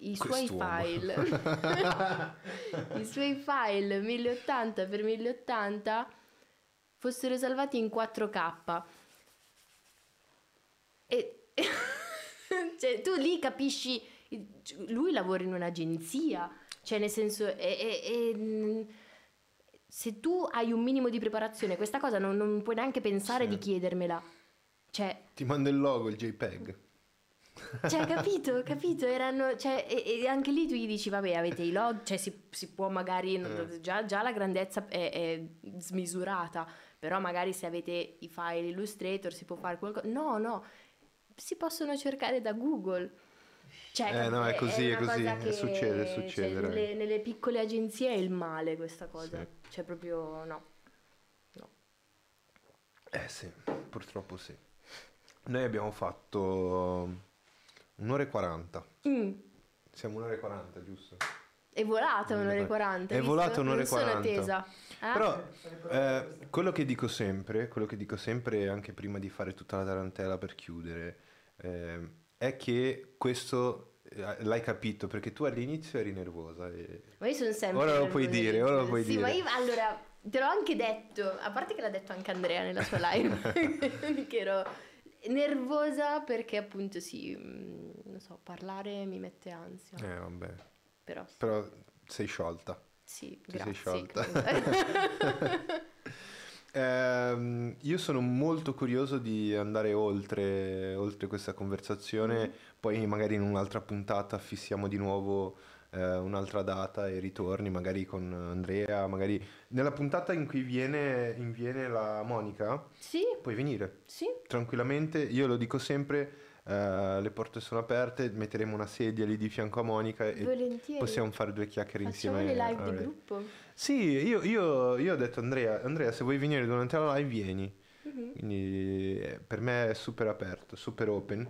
i suoi file, i suoi file 1080 x 1080 fossero salvati in 4K. E cioè, tu lì capisci, lui lavora in un'agenzia, cioè nel senso, e- e, mm, se tu hai un minimo di preparazione, questa cosa non, non puoi neanche pensare Sì. di chiedermela. Cioè, Ti mando il logo, il JPEG. Cioè, capito, capito, erano, cioè, e, e anche lì tu gli dici, vabbè, avete i log, cioè si, si può magari, Eh. già, già la grandezza è, è smisurata, però magari se avete i file Illustrator si può fare qualcosa, no, no, si possono cercare da Google. Cioè, Eh, no, è così, è una così, cosa che- succede, cioè, succede, nelle, dai. nelle piccole agenzie è il male questa cosa, Sì. cioè proprio no. Eh sì, purtroppo sì. Noi abbiamo fatto un'ora e 40. Mm, Siamo un'ora e 40, giusto? è volata un'ora e 40. È volata un'ora e Non sono 40. tesa. Eh? Però eh, quello che dico sempre, quello che dico sempre anche prima di fare tutta la tarantella per chiudere, eh, è che questo eh, l'hai capito perché tu all'inizio eri nervosa e Ma io sono sempre Ora lo puoi dire, ora lo puoi sì, dire. ma io allora te l'ho anche detto, a parte che l'ha detto anche Andrea nella sua live, che ero nervosa perché appunto sì, mm, non so, parlare mi mette ansia, eh vabbè, però sì, però sei sciolta. sì, ti sei grazie. sciolta. comunque. Ehm, io sono molto curioso di andare oltre, oltre questa conversazione, Mm. poi magari in un'altra puntata fissiamo di nuovo eh, un'altra data e ritorni, magari con Andrea, magari nella puntata in cui viene, in viene la Monica, sì, puoi venire sì, tranquillamente, io lo dico sempre, eh, le porte sono aperte, metteremo una sedia lì di fianco a Monica e volentieri. possiamo fare due chiacchiere Facciamo insieme. le live di gruppo. Sì, io, io- io ho detto Andrea, Andrea, se vuoi venire durante la live, vieni. Mhm. Quindi eh, per me è super aperto, super open.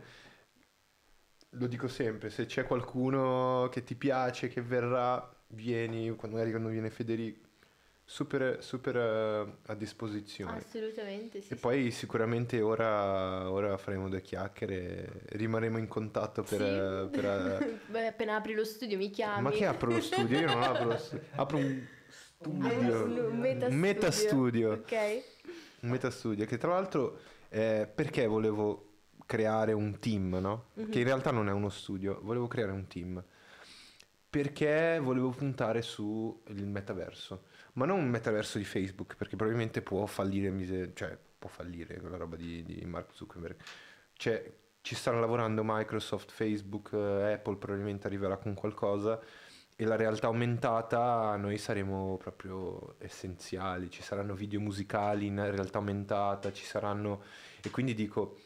Lo dico sempre, se c'è qualcuno che ti piace, che verrà, vieni, quando- magari quando viene Federico, super, super eh, a disposizione. Assolutamente, sì. E poi sicuramente ora, ora faremo due chiacchiere, rimarremo in contatto per... Sì. eh, per, eh, Beh, appena apri lo studio mi chiami. ma che apro lo studio? Io non apro lo studio, apro un studio, Un, meta un metastudio. Ok. un metastudio che tra l'altro eh, perché volevo creare un team, no? Mhm. Che in realtà non è uno studio, volevo creare un team. Perché volevo puntare sul metaverso, ma non un metaverso di Facebook, perché probabilmente può fallire, mise- cioè può fallire quella roba di, di Mark Zuckerberg. Cioè, ci stanno lavorando Microsoft, Facebook, eh, Apple probabilmente arriverà con qualcosa e la realtà aumentata noi saremo proprio essenziali, ci saranno video musicali in realtà aumentata, ci saranno... E quindi dico,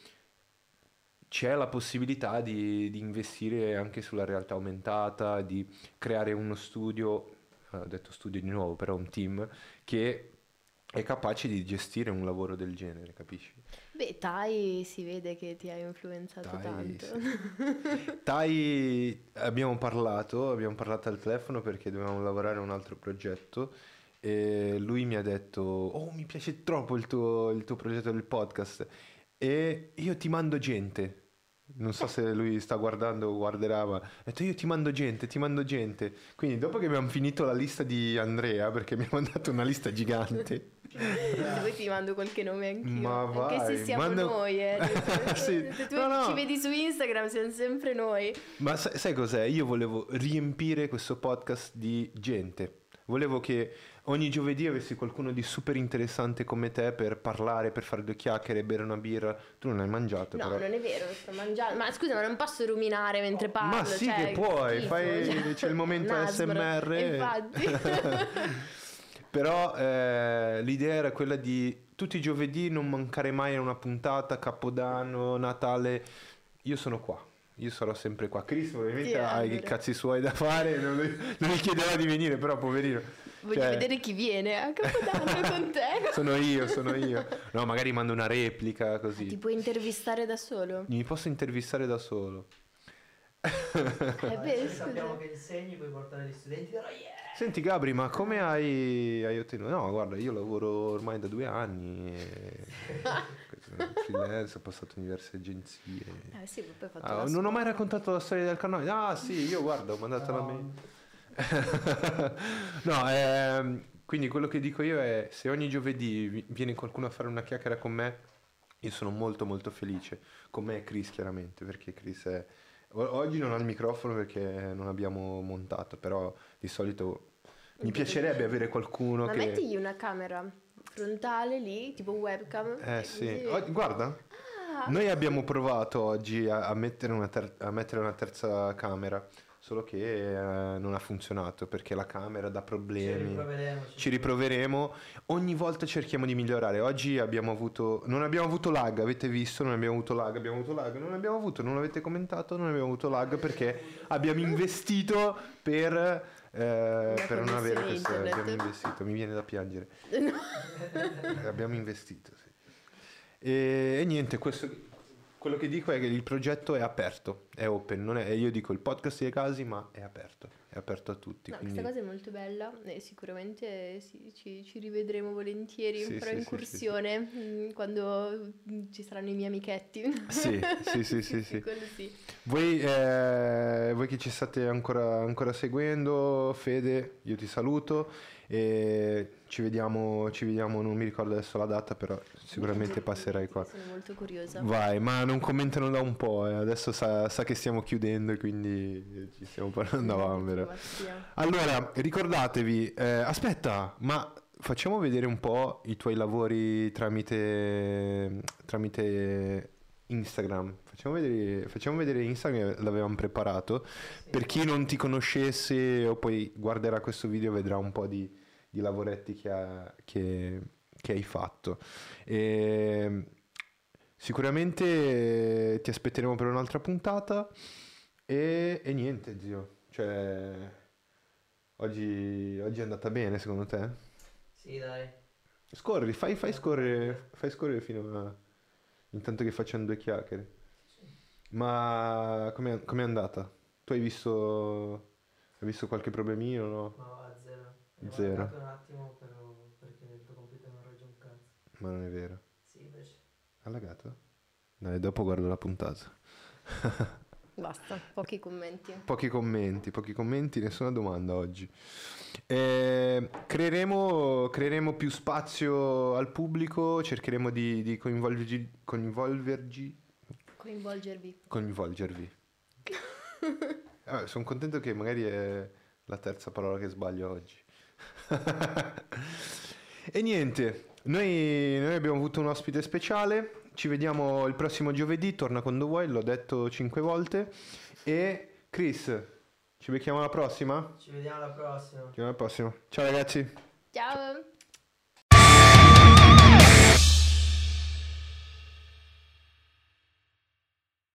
c'è la possibilità di, di investire anche sulla realtà aumentata, di creare uno studio, eh, ho detto studio di nuovo, però un team, che è capace di gestire un lavoro del genere, capisci? Beh, Tai si vede che ti ha influenzato Tai, tanto. Tai abbiamo parlato, abbiamo parlato al telefono perché dovevamo lavorare a un altro progetto e lui mi ha detto, oh mi piace troppo il tuo, il tuo progetto del podcast e io ti mando gente. Non so se lui sta guardando o guarderà, ma ha detto io ti mando gente, ti mando gente. Quindi dopo che abbiamo finito la lista di Andrea, perché mi ha mandato una lista gigante, Se vuoi ti mando qualche nome anch'io. Ma Anche vai, se siamo manda- noi, eh. Sì. Se tu No, no. ci vedi su Instagram siamo sempre noi. Ma sai, sai cos'è? Io volevo riempire questo podcast di gente. Volevo che ogni giovedì avessi qualcuno di super interessante come te per parlare, per fare due chiacchiere, bere una birra. Tu non hai mangiato, No, però. non è vero, sto mangiando. Ma scusa, ma non posso ruminare mentre parlo. Ma sì cioè, che puoi, schifo, fai- cioè. c'è il momento. ASMR. Infatti. Però eh, l'idea era quella di tutti i giovedì non mancare mai a una puntata, Capodanno, Natale. Io sono qua. Io sarò sempre qua. Chris ovviamente ha i cazzi suoi da fare, non, non gli chiederò di venire, però poverino. Voglio Cioè- vedere chi viene a Capodanno con te. Sono io, sono io. No, magari mando una replica così. Ti puoi intervistare da solo? Mi posso intervistare da solo. Eh beh, sappiamo che insegni, puoi portare gli studenti, però yeah! Senti Gabri, ma come hai, hai ottenuto? No, guarda, io lavoro ormai da due anni, e... sono freelance, ho passato in diverse agenzie. Eh sì, poi hai fatto Ah, la non ho mai raccontato la storia del canale. Ah sì, io guarda, ho mandato la No. mail. no, ehm, quindi quello che dico io è se ogni giovedì vi- viene qualcuno a fare una chiacchiera con me, io sono molto molto felice. Con me è Chris chiaramente, perché Chris è... Oggi non ha il microfono perché non abbiamo montato, però di solito mi piacerebbe avere qualcuno Ma che... mettigli una camera frontale lì, tipo webcam. Eh sì, così- Oh, guarda, Ah, noi abbiamo provato oggi a, a mettere una ter- a mettere una terza camera, solo che eh, non ha funzionato perché la camera dà Ci problemi. riproveremo. Ci riproveremo, ogni volta cerchiamo di migliorare. Oggi abbiamo avuto, non abbiamo avuto lag, avete visto? Non abbiamo avuto lag, abbiamo avuto lag, non abbiamo avuto, non avete commentato, non abbiamo avuto lag perché abbiamo investito per, eh, per non avere questo. internet. Abbiamo investito, mi viene da piangere. no. Abbiamo investito, sì. E, e niente, questo, quello che dico è che il progetto è aperto, è open. Non è, io dico il podcast dei casi, ma è aperto, è aperto a tutti. No, quindi- questa cosa è molto bella e sicuramente sì, ci, ci rivedremo volentieri, Sì, farò sì, sì, incursione mm, quando mm, ci saranno i miei amichetti. Sì, sì, sì, sì, sì. Sì. Voi, eh, voi che ci state ancora, ancora seguendo, Fede, io ti saluto e ci vediamo, ci vediamo, non mi ricordo adesso la data, però sicuramente passerai qua. Sono molto curiosa. Vai, ma non commentano da un po', eh. adesso sa, sa che stiamo chiudendo e quindi ci stiamo parlando avanti. Allora, ricordatevi, eh, aspetta, ma facciamo vedere un po' i tuoi lavori tramite, tramite Instagram. Facciamo vedere, facciamo vedere Instagram, l'avevamo preparato. Per chi non ti conoscesse o poi guarderà questo video vedrà un po' di, di lavoretti che, ha- che- che hai fatto. E, sicuramente eh, ti aspetteremo per un'altra puntata e, e niente, zio. Cioè, oggi, oggi è andata bene secondo te? Sì, dai. Scorri, fai, fai scorrere, fai scorrere fino a... intanto che facciamo due chiacchiere. Ma com'è, com'è andata? Tu hai visto, hai visto qualche problemino, no? No, zero. Ho un attimo però perché il tuo computer non regge un cazzo. Ma non è vero. Sì, invece. Ha lagato? Dai, dopo guardo la puntata. Basta, pochi commenti. Pochi commenti, pochi commenti, nessuna domanda oggi. Eh, creeremo, creeremo più spazio al pubblico, cercheremo di, di coinvolgergi, coinvolvergi, Coinvolgervi. coinvolgervi. sono contento che magari è la terza parola che sbaglio oggi. E niente, noi, noi abbiamo avuto un ospite speciale. Ci vediamo il prossimo giovedì. Torna quando vuoi, l'ho detto cinque volte. E Chris, ci becchiamo alla prossima? Ci vediamo alla prossima. Ci vediamo alla prossima. Ciao ragazzi. Ciao!